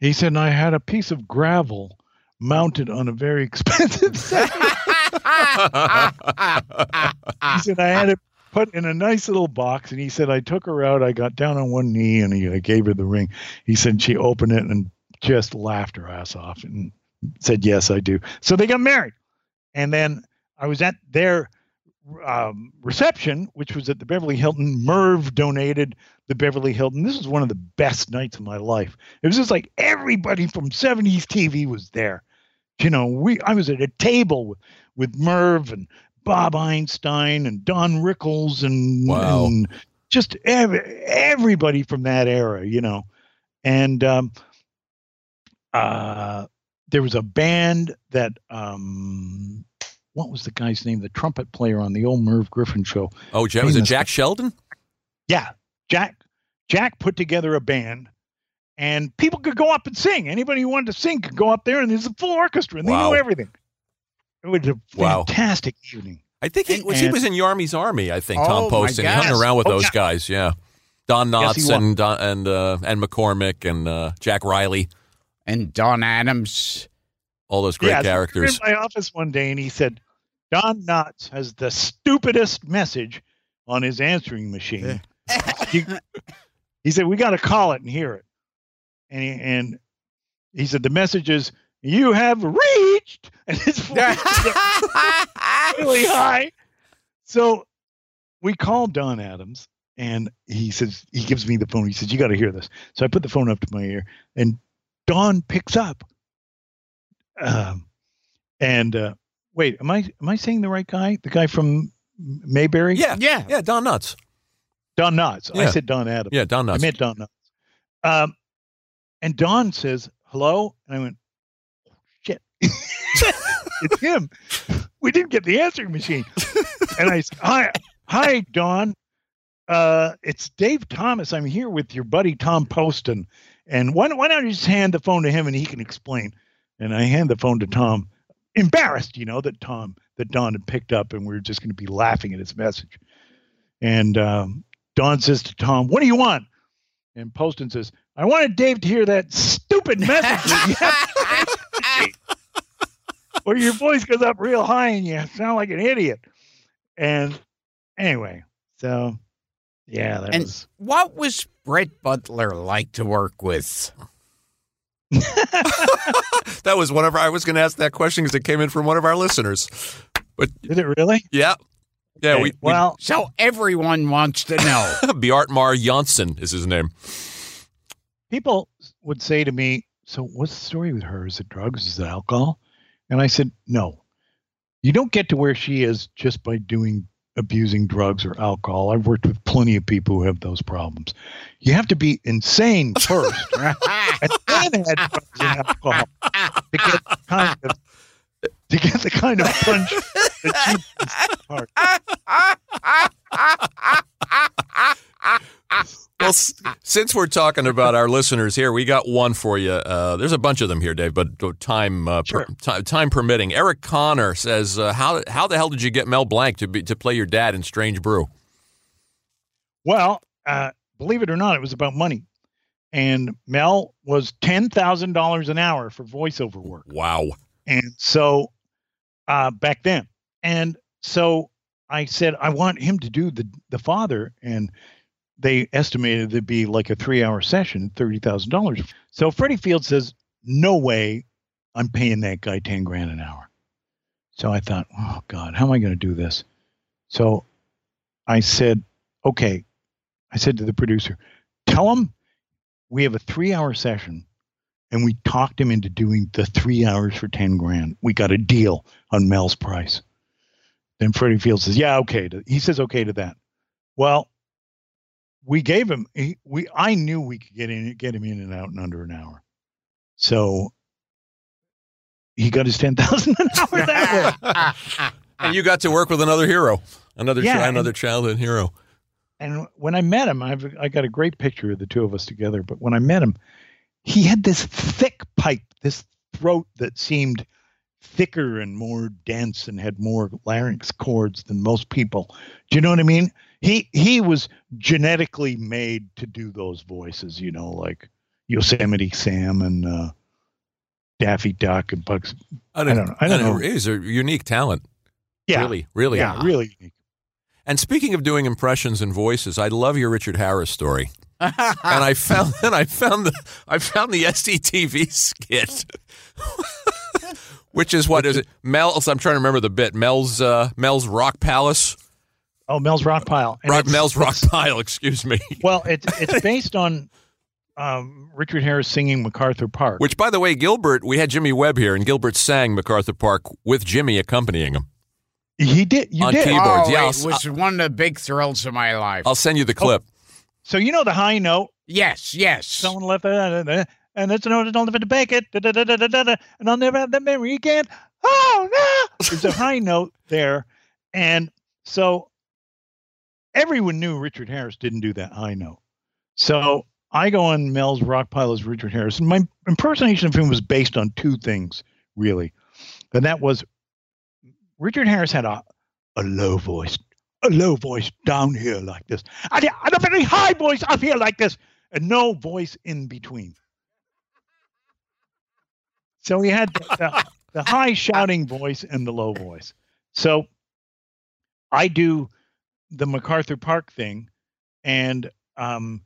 He said, and I had a piece of gravel mounted on a very [LAUGHS] expensive set. [LAUGHS] he said I had it put in a nice little box, and he said I took her out. I got down on one knee, and he, I gave her the ring. He said she opened it and just laughed her ass off and said, "Yes, I do." So they got married, and then I was at their um, reception, which was at the Beverly Hilton. Merv donated the Beverly Hilton. This was one of the best nights of my life. It was just like everybody from 70s TV was there. You know, we I was at a table with, with Merv and Bob Einstein and Don Rickles and, Wow. and just ev- everybody from that era, you know. And um, uh, there was a band that um, what was the guy's name? The trumpet player on the old Merv Griffin show. oh, Jack, was it Jack Sheldon? Yeah, Jack. Jack put together a band, and people could go up and sing. Anybody who wanted to sing could go up there, and there's a full orchestra, and they knew everything. It was a Wow. fantastic evening. I think he And- was. He was in Yarmy's army. I think Oh, Tom my Poston. He hung around with Oh, those yeah. guys. Yeah, Don Yes, Knotts was. and Don, and uh, and McCormick and uh, Jack Riley. And Don Adams. All those great yeah, so we were characters. in my office one day, and he said, "Don Knotts has the stupidest message on his answering machine." [LAUGHS] he, he said, "We got to call it and hear it." And he, and he said, "The message is." You have reached, [LAUGHS] and his voice [LAUGHS] really high. So we called Don Adams, and he says he gives me the phone. He says, "You got to hear this." So I put the phone up to my ear, and Don picks up. Um, and uh, wait, am I am I saying the right guy? The guy from Mayberry? yeah, Yeah. yeah. Don Knotts. Don Knotts. I said Don Adams. Yeah, Don Knotts. I Knotts. meant Don Knotts. Um, and Don says hello, and I went, "Shit, [LAUGHS] it's him." We didn't get the answering machine, and I said, "Hi, hi, Don. Uh, it's Dave Thomas. I'm here with your buddy Tom Poston, and why don't, why don't you just hand the phone to him and he can explain?" And I hand the phone to Tom, embarrassed, you know, that Tom that Don had picked up, and we were just going to be laughing at his message. And um, Don says to Tom, "What do you want?" And Poston says, "I wanted Dave to hear that stupid message [LAUGHS] where your voice goes up real high and you sound like an idiot." And anyway, so yeah, that And was what was Brett Butler like to work with? [LAUGHS] That was one of our. I was going to ask that question because it came in from one of our listeners. But did it really? yeah, yeah. Okay, We, well, So everyone wants to know. we [LAUGHS] Bjartmar Janssen is his name. people would say to me, "So what's the story with her? Is it drugs? Is it alcohol?" And I said, "No. You don't get to where she is just by doing abusing drugs or alcohol. I've worked with plenty of people who have those problems. You have to be insane [LAUGHS] first, and then drugs and alcohol to get the kind of to get the kind of punch that you. [LAUGHS] Well, s- since we're talking about our listeners here, we got one for you. Uh, there's a bunch of them here, Dave, but time uh, per- ti- time permitting. Eric Connor says, uh, "How how the hell did you get Mel Blanc to be to play your dad in Strange Brew?" Well, uh, believe it or not, it was about money. And Mel was ten thousand dollars an hour for voiceover work. Wow. And so uh, back then, and so I said I want him to do the the father, and they estimated it'd be like a three hour session, thirty thousand dollars. So Freddie Field says, "No way, I'm paying that guy ten grand an hour." So I thought, oh God, how am I going to do this? So I said, okay. I said to the producer, tell him we have a three hour session and we talked him into doing the three hours for 10 grand. We got a deal on Mel's price. Then Freddie Field says, yeah, okay. To, he says, okay to that. Well, we gave him, he, we, I knew we could get in, get him in and out in under an hour. So he got his 10,000 an hour that way. [LAUGHS] And you got to work with another hero, another Yeah, chi- and- another childhood hero. And when I met him, I've I got a great picture of the two of us together. But when I met him, he had this thick pipe, this throat that seemed thicker and more dense and had more larynx cords than most people. Do you know what I mean? He he was genetically made to do those voices, you know, like Yosemite Sam and uh, Daffy Duck and Bugs. I don't know. I don't know. He's a unique talent. Yeah. Really, really. Yeah, really unique. And speaking of doing impressions and voices, I love your Richard Harris story. and I found [LAUGHS] and I found the I found the SCTV skit, [LAUGHS] which is what is it? Mel's. I'm trying to remember the bit. Mel's uh, Mel's Rock Palace. Oh, Mel's Rock Pile. Rock, Mel's Rock [LAUGHS] Pile. Excuse me. Well, it's [LAUGHS] it's based on um, Richard Harris singing MacArthur Park. Which, by the way, Gilbert. We had Jimmy Webb here, and Gilbert sang MacArthur Park with Jimmy accompanying him. He did. You on did. keyboards. Oh, yeah, it I'll, was one of the big thrills of my life. I'll send you the clip. So you know the high note. yes, yes. Someone left it, and it's an order don't live to bake it, da, da, da, da, da, da, and I'll never have that memory again. Oh no! There's a high [LAUGHS] note there, and so everyone knew Richard Harris didn't do that high note. So I go on Mel's Rock Pile as Richard Harris, and my impersonation of him was based on two things really, and that was Richard Harris had a a low voice, a low voice down here like this, and a very high voice up here like this, and no voice in between. So he had the, [LAUGHS] the, the high shouting voice and the low voice. So I do the MacArthur Park thing, and um,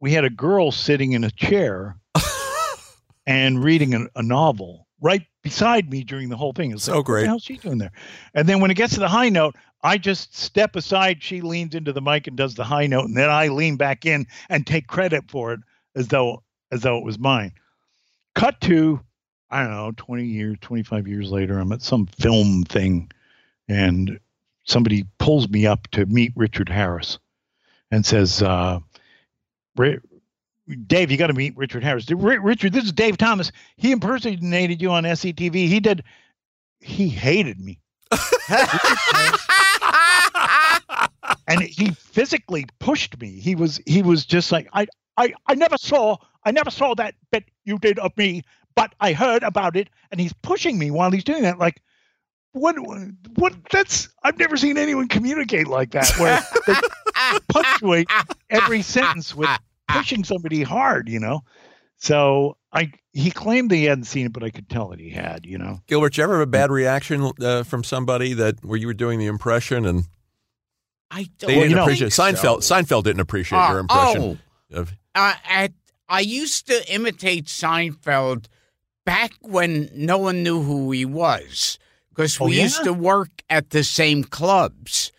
we had a girl sitting in a chair [LAUGHS] and reading a, a novel right beside me during the whole thing. It's So like, great. hell's she doing there? And then when it gets to the high note, I just step aside. She leans into the mic and does the high note, and then I lean back in and take credit for it as though as though it was mine. Cut to, I don't know, 20 years, 25 years later, I'm at some film thing, and somebody pulls me up to meet Richard Harris and says, uh, Dave, you got to meet Richard Harris. "Ri- Richard, this is Dave Thomas. He impersonated you on SCTV. He did. He hated me. [LAUGHS] and he physically pushed me. He was he was just like I I I never saw I never saw that bit you did of me, but I heard about it, and he's pushing me while he's doing that. Like what what that's I've never seen anyone communicate like that where they [LAUGHS] punctuate every sentence with pushing somebody hard, you know. So I he claimed that he hadn't seen it, but I could tell that he had, you know. Gilbert, did you ever have a bad reaction uh, from somebody that where you were doing the impression and I don't They didn't think appreciate so. Seinfeld? Seinfeld didn't appreciate Uh, your impression. Of, uh, at, I used to imitate Seinfeld back when no one knew who he was because we Oh, yeah? used to work at the same clubs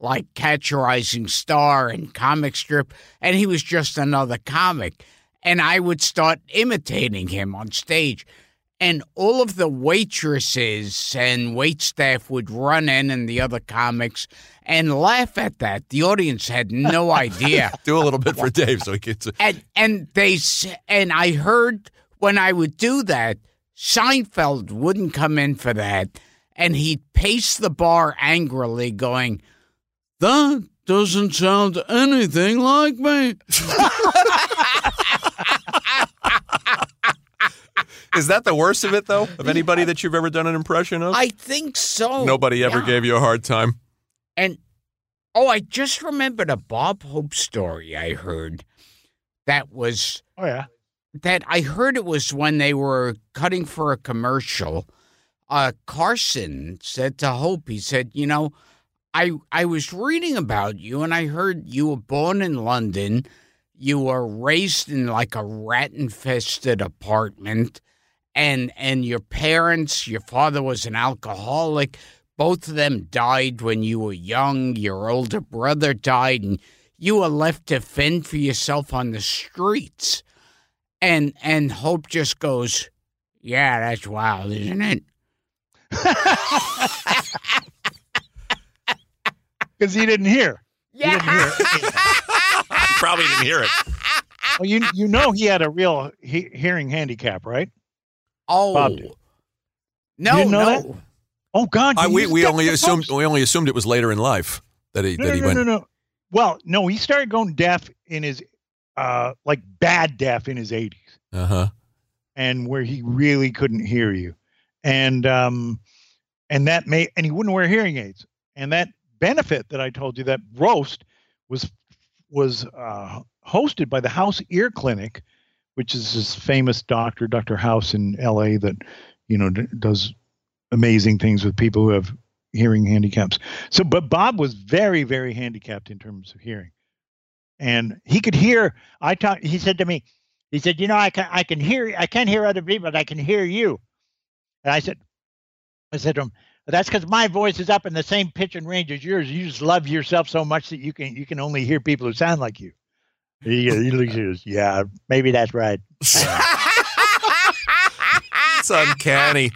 like Catch a Rising Star and Comic Strip, and he was just another comic. And I would start imitating him on stage. and all of the waitresses and wait staff would run in and the other comics and laugh at that. The audience had no [LAUGHS] idea. Do a little bit for Dave so he gets. and and they and I heard when I would do that, Seinfeld wouldn't come in for that, and he'd pace the bar angrily, going, "That doesn't sound anything like me." [LAUGHS] Is that the worst of it, though? Of anybody that you've ever done an impression of? I think so. Nobody ever Yeah. gave you a hard time. And oh, I just remembered a Bob Hope story I heard that was Oh yeah. That I heard it was when they were cutting for a commercial. Uh, Carson said to Hope, he said, "You know, I I was reading about you, and I heard you were born in London. You were raised in like a rat-infested apartment, and and your parents, your father was an alcoholic. Both of them died when you were young. Your older brother died, and you were left to fend for yourself on the streets." And and Hope just goes, "Yeah, that's wild, isn't it?" [LAUGHS] Because he didn't hear. He didn't hear. Probably didn't hear it. Well, you you know he had a real he- hearing handicap, right? Oh, Bob did. no, You know no. that? Oh God! I, we we only assumed books. we only assumed it was later in life that he No, that no, he no, went. no, no. Well, no, he started going deaf in his uh like bad deaf in his 80s, Uh huh. and where he really couldn't hear you, and um, and that may and he wouldn't wear hearing aids, and that benefit that I told you that roast was was uh, hosted by the House Ear Clinic, which is this famous doctor, Dr. House in L.A. that you know d- does amazing things with people who have hearing handicaps. So, but Bob was very, very handicapped in terms of hearing, and he could hear. I talked. He said to me, he said, "You know, I can, I can hear. I can't hear other people, but I can hear you." And I said, I said to him, "That's because my voice is up in the same pitch and range as yours. You just love yourself so much that you can, you can only hear people who sound like you." He, he looks at us, yeah, maybe that's right. [LAUGHS] It's uncanny.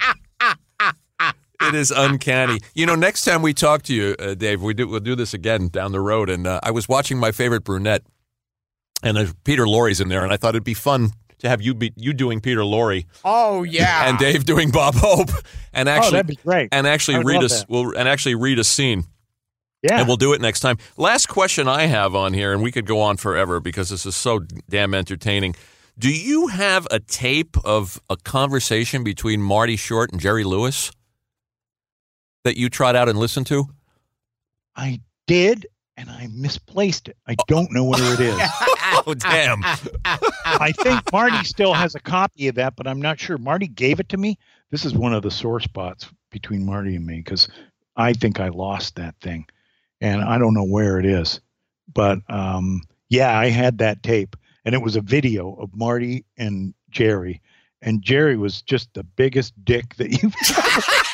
It is uncanny. You know, next time we talk to you, uh, Dave, we do we'll do this again down the road. And uh, I was watching my favorite brunette, and uh, Peter Lorre's in there, and I thought it'd be fun to have you be you doing Peter Lorre Oh yeah, and Dave doing Bob Hope, and oh, actually that'd be great. and actually read us we'll and actually read a scene. Yeah. And we'll do it next time. Last question I have on here, and we could go on forever because this is so damn entertaining. Do you have a tape of a conversation between Marty Short and Jerry Lewis that you trot out and listen to? I did, and I misplaced it. I don't know where it is. [LAUGHS] Oh, damn. [LAUGHS] I think Marty still has a copy of that, but I'm not sure. Marty gave it to me. This is one of the sore spots between Marty and me because I think I lost that thing, and I don't know where it is. But um, yeah, I had that tape, and it was a video of Marty and Jerry, and Jerry was just the biggest dick that you've [LAUGHS]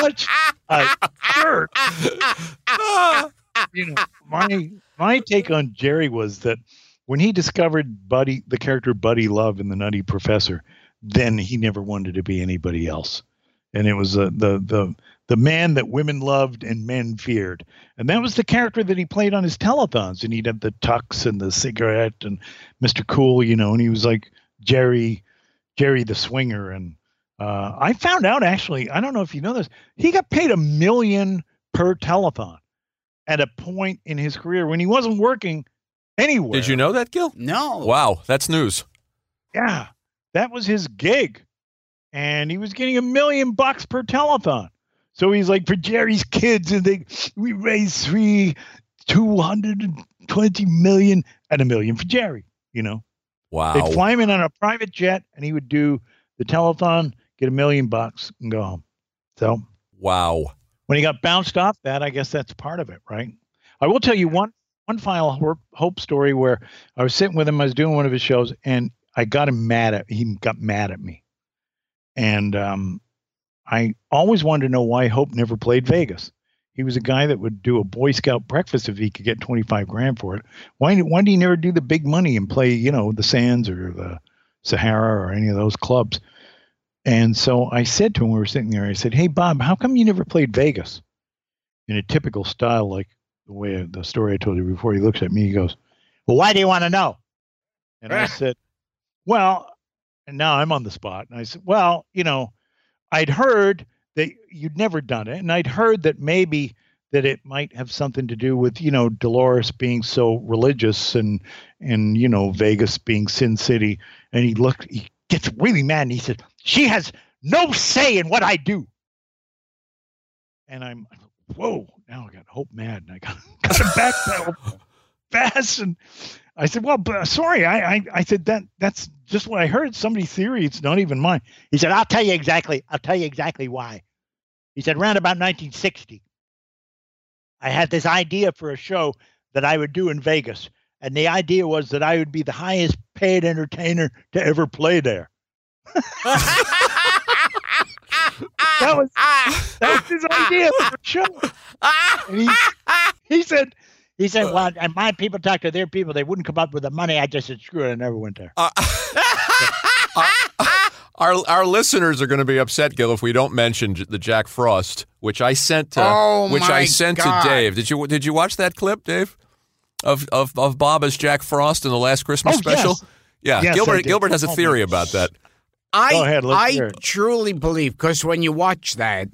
such a jerk. you know, my my take on Jerry was that when he discovered Buddy, the character Buddy Love in the Nutty Professor, then he never wanted to be anybody else, and it was uh, the the the man that women loved and men feared, and that was the character that he played on his telethons, and he'd have the tux and the cigarette and Mr. Cool, you know, and he was like Jerry, Jerry the Swinger, and uh, I found out actually, I don't know if you know this, he got paid a million per telethon at a point in his career when he wasn't working anywhere. Did you know that, Gil? no. Wow, that's news. Yeah, that was his gig, and he was getting a million bucks per telethon. So he's like, for Jerry's kids, and they we raised three, two hundred and twenty million, and a million for Jerry. You know, Wow. they'd fly him in on a private jet, and he would do the telethon, get a million bucks, and go home. So Wow. when he got bounced off that, I guess that's part of it, right? I will tell you one one final hope story where I was sitting with him. I was doing one of his shows, and I got him mad at he got mad at me, and um, I always wanted to know why Hope never played Vegas. He was a guy that would do a Boy Scout breakfast if he could get twenty five grand for it. Why why did he never do the big money and play you know the Sands or the Sahara or any of those clubs. And so I said to him, we were sitting there, I said, Hey, Bob, how come you never played Vegas? In a typical style, like the way the story I told you before, he looks at me, he goes, Well, why do you want to know? And I [LAUGHS] said, Well, and now I'm on the spot. And I said, Well, you know, I'd heard that you'd never done it. And I'd heard that maybe that it might have something to do with, you know, Dolores being so religious and, and, you know, Vegas being Sin City. And he looked, he gets really mad and he said, She has no say in what I do. And I'm, whoa, now I got Hope mad. And I got, [LAUGHS] got to backpedal fast. And I said, well, but, uh, sorry. I, I, I said, that that's just what I heard. Somebody's theory. It's not even mine. He said, I'll tell you exactly. I'll tell you exactly why. He said, around about 1960, I had this idea for a show that I would do in Vegas. And the idea was that I would be the highest paid entertainer to ever play there. [LAUGHS] that was that was his idea for a show. And he, he said he said, Well, uh. and my people talk to their people, they wouldn't come up with the money. I just said, screw it, I never went there. Uh, [LAUGHS] our our listeners are going to be upset, Gil, if we don't mention the Jack Frost, which I sent to Oh, which I sent God. to Dave. Did you did you watch that clip, Dave? Of of of Bob as Jack Frost in the last Christmas Oh, special? yes. Yeah, Yes, Gilbert. Gilbert has a Oh, theory my- about that. I ahead, I hear it. truly believe because when you watch that,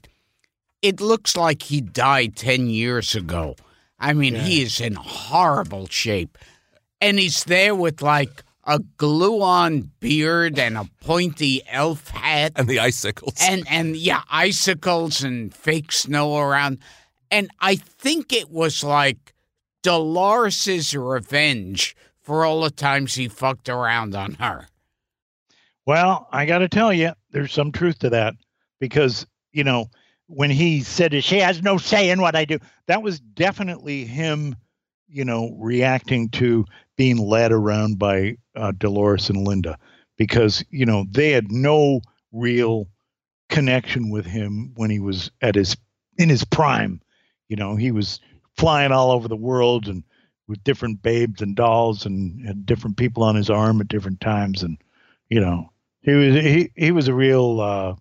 it looks like he died ten years ago. I mean, he is in horrible shape, and he's there with like a glue-on beard and a pointy elf hat, And the icicles. and and yeah, icicles and fake snow around. And I think it was like Dolores's revenge for all the times he fucked around on her. Well, I got to tell you, there's some truth to that because, you know, when he said she has no say in what I do, that was definitely him, you know, reacting to being led around by uh, Dolores and Linda because, you know, they had no real connection with him when he was at his in his prime. You know, he was flying all over the world and with different babes and dolls and had different people on his arm at different times. And you know he was he, he was a real uh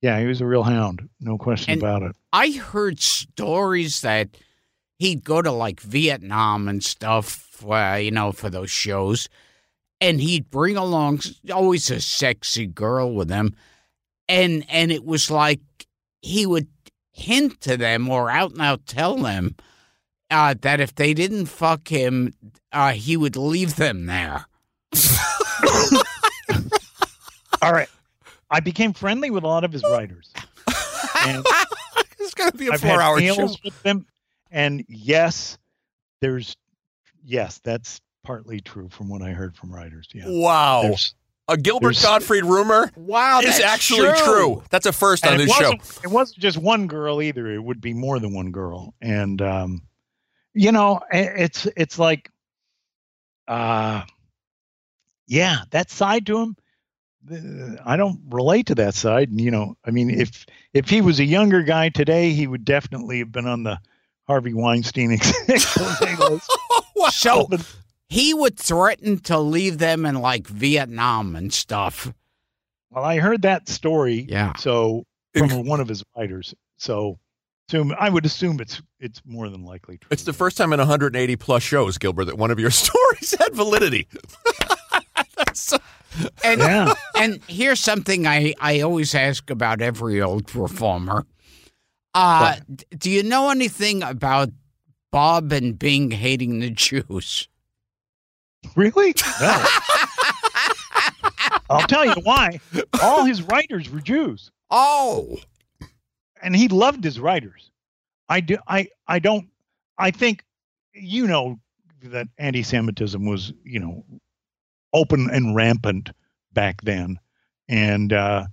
yeah he was a real hound no question And- about it. I heard stories that he'd go to like Vietnam and stuff, uh, you know, for those shows, and he'd bring along always a sexy girl with him, and and it was like he would hint to them or out and out tell them uh, that if they didn't fuck him, uh, he would leave them there. [LAUGHS] all right i became friendly with a lot of his writers and [LAUGHS] it's going to be a four hour show. with them and yes there's yes that's partly true from what i heard from writers yeah Wow. There's- A Gilbert there's- Gottfried rumor Wow, is that's actually true. true. That's a first on and it this show. wasn't, it wasn't just one girl either. It would be more than one girl, and um, you know, it's it's like, uh, yeah, that side to him. uh, I don't relate to that side. And, you know, I mean, if if he was a younger guy today, he would definitely have been on the Harvey Weinstein [LAUGHS] expose list. [LAUGHS] So he would threaten to leave them in like Vietnam and stuff. Well, I heard that story. Yeah. So from one of his writers. So, assume I would assume it's it's more than likely true. It's the first time in 180 plus shows, Gilbert, that one of your [LAUGHS] stories had validity. [LAUGHS] That's- And Yeah. and here's something I, I always ask about every old performer. Uh, d- do you know anything about Bob and Bing hating the Jews? Really? No. [LAUGHS] I'll tell you why. All his writers were Jews, Oh, and he loved his writers. I do. I. I don't. I think you know that anti-Semitism was you know open and rampant back then, and uh,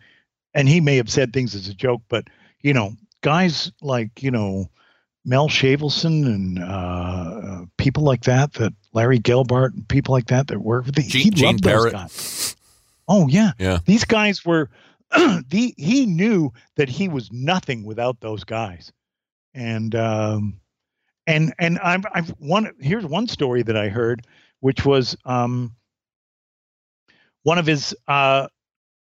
and he may have said things as a joke, but you know, guys like you know Mel Shavelson and uh, uh, people like that, that Larry Gelbart and people like that that work with the, he Gene- Gene loved those Perret. guys. Oh yeah, Yeah. These guys were [CLEARS THROAT] the he knew that he was nothing without those guys, and um, and and I've I've one here's one story that I heard, which was um, one of his uh,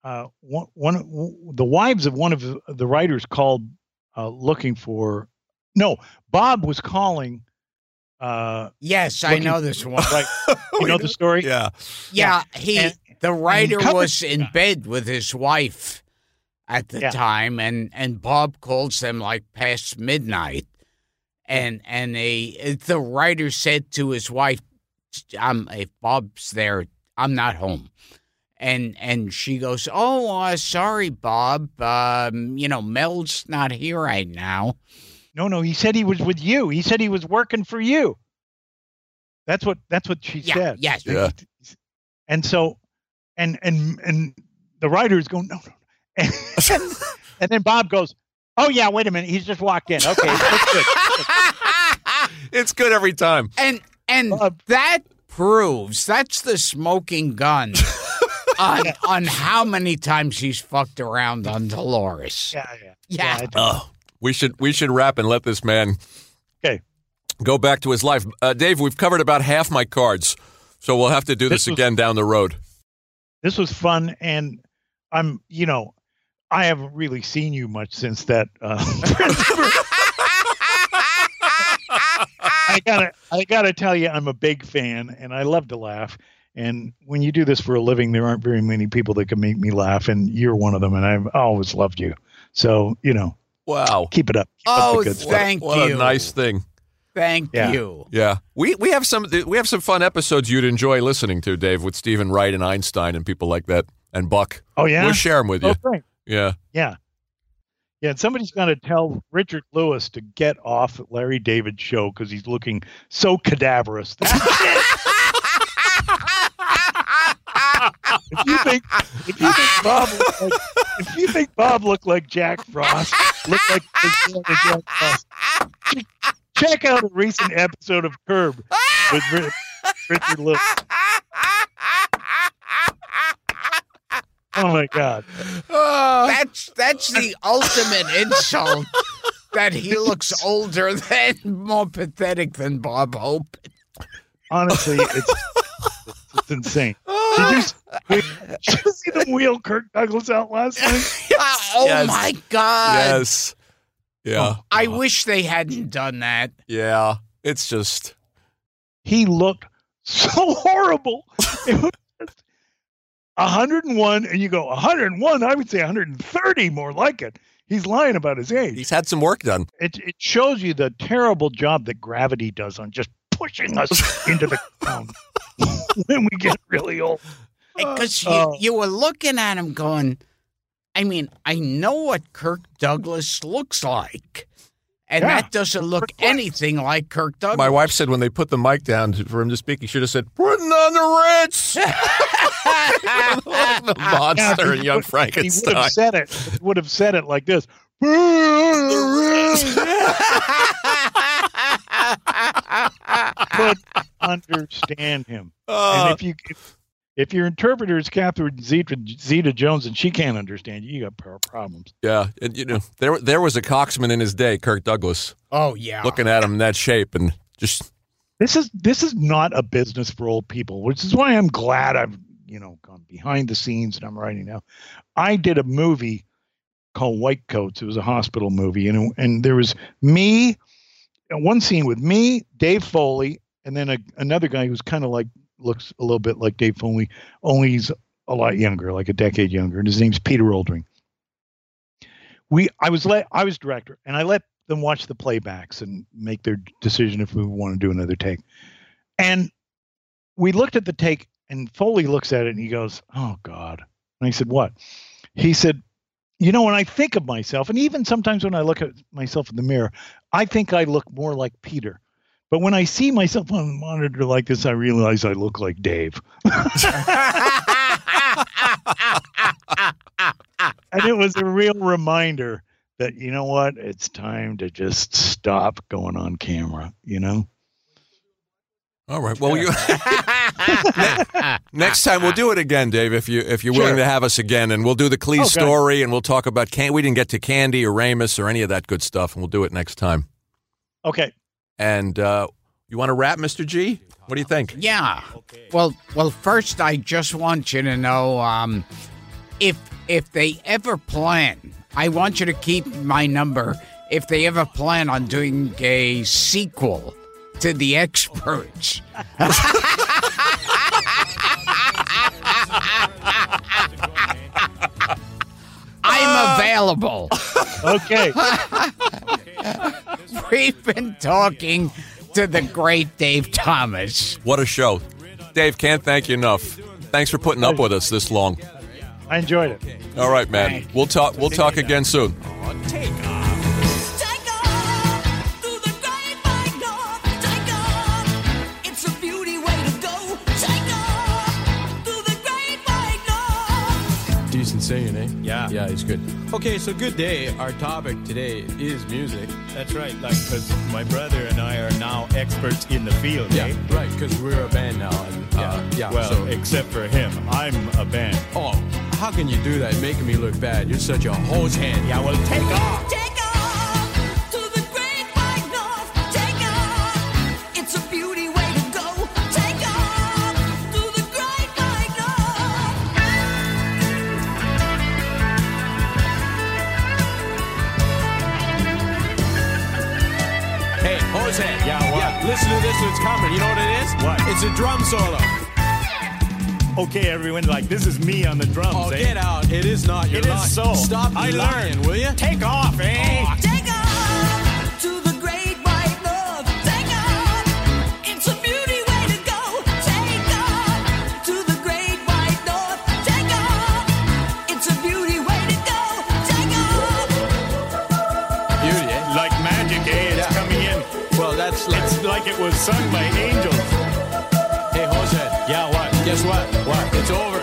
uh, one, one the wives of one of the writers called uh, looking for. No, Bob was calling. Uh, Yes, I know this one. Right, you know the [LAUGHS] story. Yeah. Yeah, he And- the writer covered- was in bed with his wife at the Yeah. time, and and Bob calls them like past midnight, and and a the writer said to his wife, "I'm if Bob's there, I'm not home." And and she goes, "Oh, uh, sorry, Bob. Um, you know, Mel's not here right now." No, no, he said he was with you. He said he was working for you. That's what that's what she Yeah, said. yes. Yeah. And so and and and the writer is going, no, no. And, [LAUGHS] and then Bob goes, Oh yeah, wait a minute. He's just walked in. Okay, that's good. [LAUGHS] It's good every time. And and Bob. that proves that's the smoking gun [LAUGHS] on on how many times he's fucked around on Dolores. Yeah, yeah. Yeah. I do. Oh, we should we should wrap and let this man Okay. go back to his life. Uh, Dave, we've covered about half my cards, so we'll have to do this, This was- again down the road. This was fun and I'm you know, I haven't really seen you much since that uh [LAUGHS] I gotta I gotta tell you I'm a big fan and I love to laugh. And when you do this for a living, there aren't very many people that can make me laugh, and you're one of them. And I've always loved you. So you know, Wow, keep it up. Keep up Oh, the good stuff. thank what you. a nice thing. Thank Yeah. you. Yeah, we we have some we have some fun episodes you'd enjoy listening to, Dave, with Steven Wright and Einstein and people like that, and Buck. Oh yeah. We'll share them with oh, you. Oh, great. Yeah, Yeah. Yeah, and somebody's going to tell Richard Lewis to get off Larry David's show because he's looking so cadaverous. [LAUGHS] if you think if you think Bob like, if you think Bob looked like Jack Frost, looked like Jack Frost, check out a recent episode of Curb with Ri- Richard Lewis. Oh my God! Ah. That's that's the ultimate insult. That he looks older than more pathetic than Bob Hope. Honestly, it's it's insane. Did you, [LAUGHS] did you see them wheel Kirk Douglas out last night? [LAUGHS] oh Yes. my god! yes, yeah, I wish they hadn't done that. yeah. It's just He looked so horrible. It was 101, and you go 101. I would say 130, more like it. He's lying about his age. he's had some work done. It it shows you the terrible job that gravity does on just pushing us into the ground when we get really old. Because uh, you, Oh. you were looking at him going, I mean, I know what Kirk Douglas looks like. And Yeah. that doesn't look anything like Kirk Douglas. My wife said when they put the mic down for him to speak, he should have said, "Putting on the Ritz." [LAUGHS] the monster and Young Frankenstein. He would Frankenstein. have said it. He would have said it like this. [LAUGHS] Could understand him. Uh, and if you if, if your interpreter is Catherine Zeta, Zeta Jones and she can't understand you, you got problems. yeah, and you know there there was a coxman in his day, Kirk Douglas, oh, yeah. looking at him in that shape and just This is this is not a business for old people, which is why I'm glad I've you know gone behind the scenes and I'm writing now. I did a movie called White Coats. It was a hospital movie, and and there was me, one scene with me, Dave Foley, and then a, another guy who's kind of like looks a little bit like Dave Foley, only he's a lot younger, like a decade younger, and his name's Peter Oldring. We I was let I was director, and I let them watch the playbacks and make their decision if we want to do another take. And we looked at the take, and Foley looks at it and he goes, "Oh God!" And I said, "What?" He said, "You know, when I think of myself, and even sometimes when I look at myself in the mirror, I think I look more like Peter." But when I see myself on a monitor like this, I realize I look like Dave. [LAUGHS] and it was a real reminder that you know what it's time to just stop going on camera you know all right. Well, you [LAUGHS] [LAUGHS] next time we'll do it again, Dave. If you if you're willing Sure. to have us again, and we'll do the Clee Okay. story, and we'll talk about can we didn't get to Candy or Ramis or any of that good stuff, and we'll do it next time. okay And uh, You want to wrap, Mr. G? What do you think? Yeah. Well, well, first I just want you to know um, if if they ever plan, I want you to keep my number. If they ever plan on doing a sequel to the experts. [LAUGHS] I'm uh. available. Okay. [LAUGHS] We've been talking to the great Dave Thomas. What a show. Dave, can't thank you enough. Thanks for putting up with us this long. I enjoyed it. All right, man. We'll talk we'll talk again soon. Yeah. Yeah, he's good. Okay, so good day. Our topic today is music. That's right, like, because my brother and I are now experts in the field, Yeah, eh? right, because we're a band now. And, uh, yeah, Well, so. except for him. I'm a band. Oh, how can you do that? Making me look bad. You're such a hose head. Yeah, well, take off! Take listen to this, it's coming. You know what it is? What? It's a drum solo. Okay, everyone, like, this is me on the drums, Oh, eh? get out. It is not. You're It is lying. so. Stop I lying, learned. will you? Take off, eh? Take it was sung by angels. Hey, Jose. Yeah, what? Guess what? What? It's over.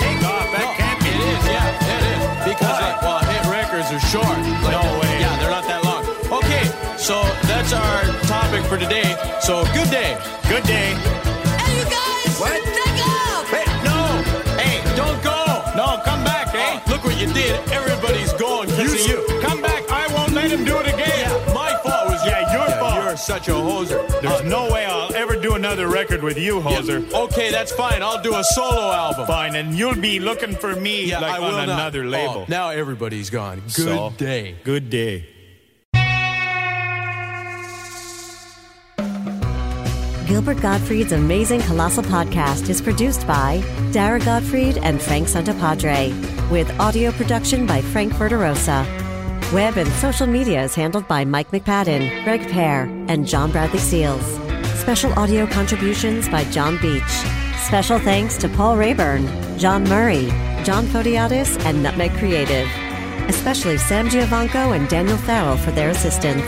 Take off. That No, can't be. It is, yeah, it is. Because, Why? like, well, hit records are short. Like, No way. Yeah, they're not that long. Okay, so that's our topic for today. So, good day. Good day. Hey, you guys. What? Take off. Hey, no! Hey, don't go! No, come back, eh? Oh, look what you did. Everybody's such a hoser. There's Uh, no way I'll ever do another record with you, yeah, Hoser. Okay, that's fine. I'll do a solo album. Fine, and you'll be looking for me Yeah, like I on will not. another label. Oh, now everybody's gone. Good So, day. Good day. Gilbert Gottfried's amazing Colossal podcast is produced by Dara Gottfried and Frank Santopadre, with audio production by Frank Verderosa. Web and social media is handled by Mike McPadden, Greg Pear, and John Bradley Seals. Special audio contributions by John Beach. Special thanks to Paul Rayburn, John Murray, John Photiadis, and Nutmeg Creative. Especially Sam Giovanco and Daniel Farrell for their assistance.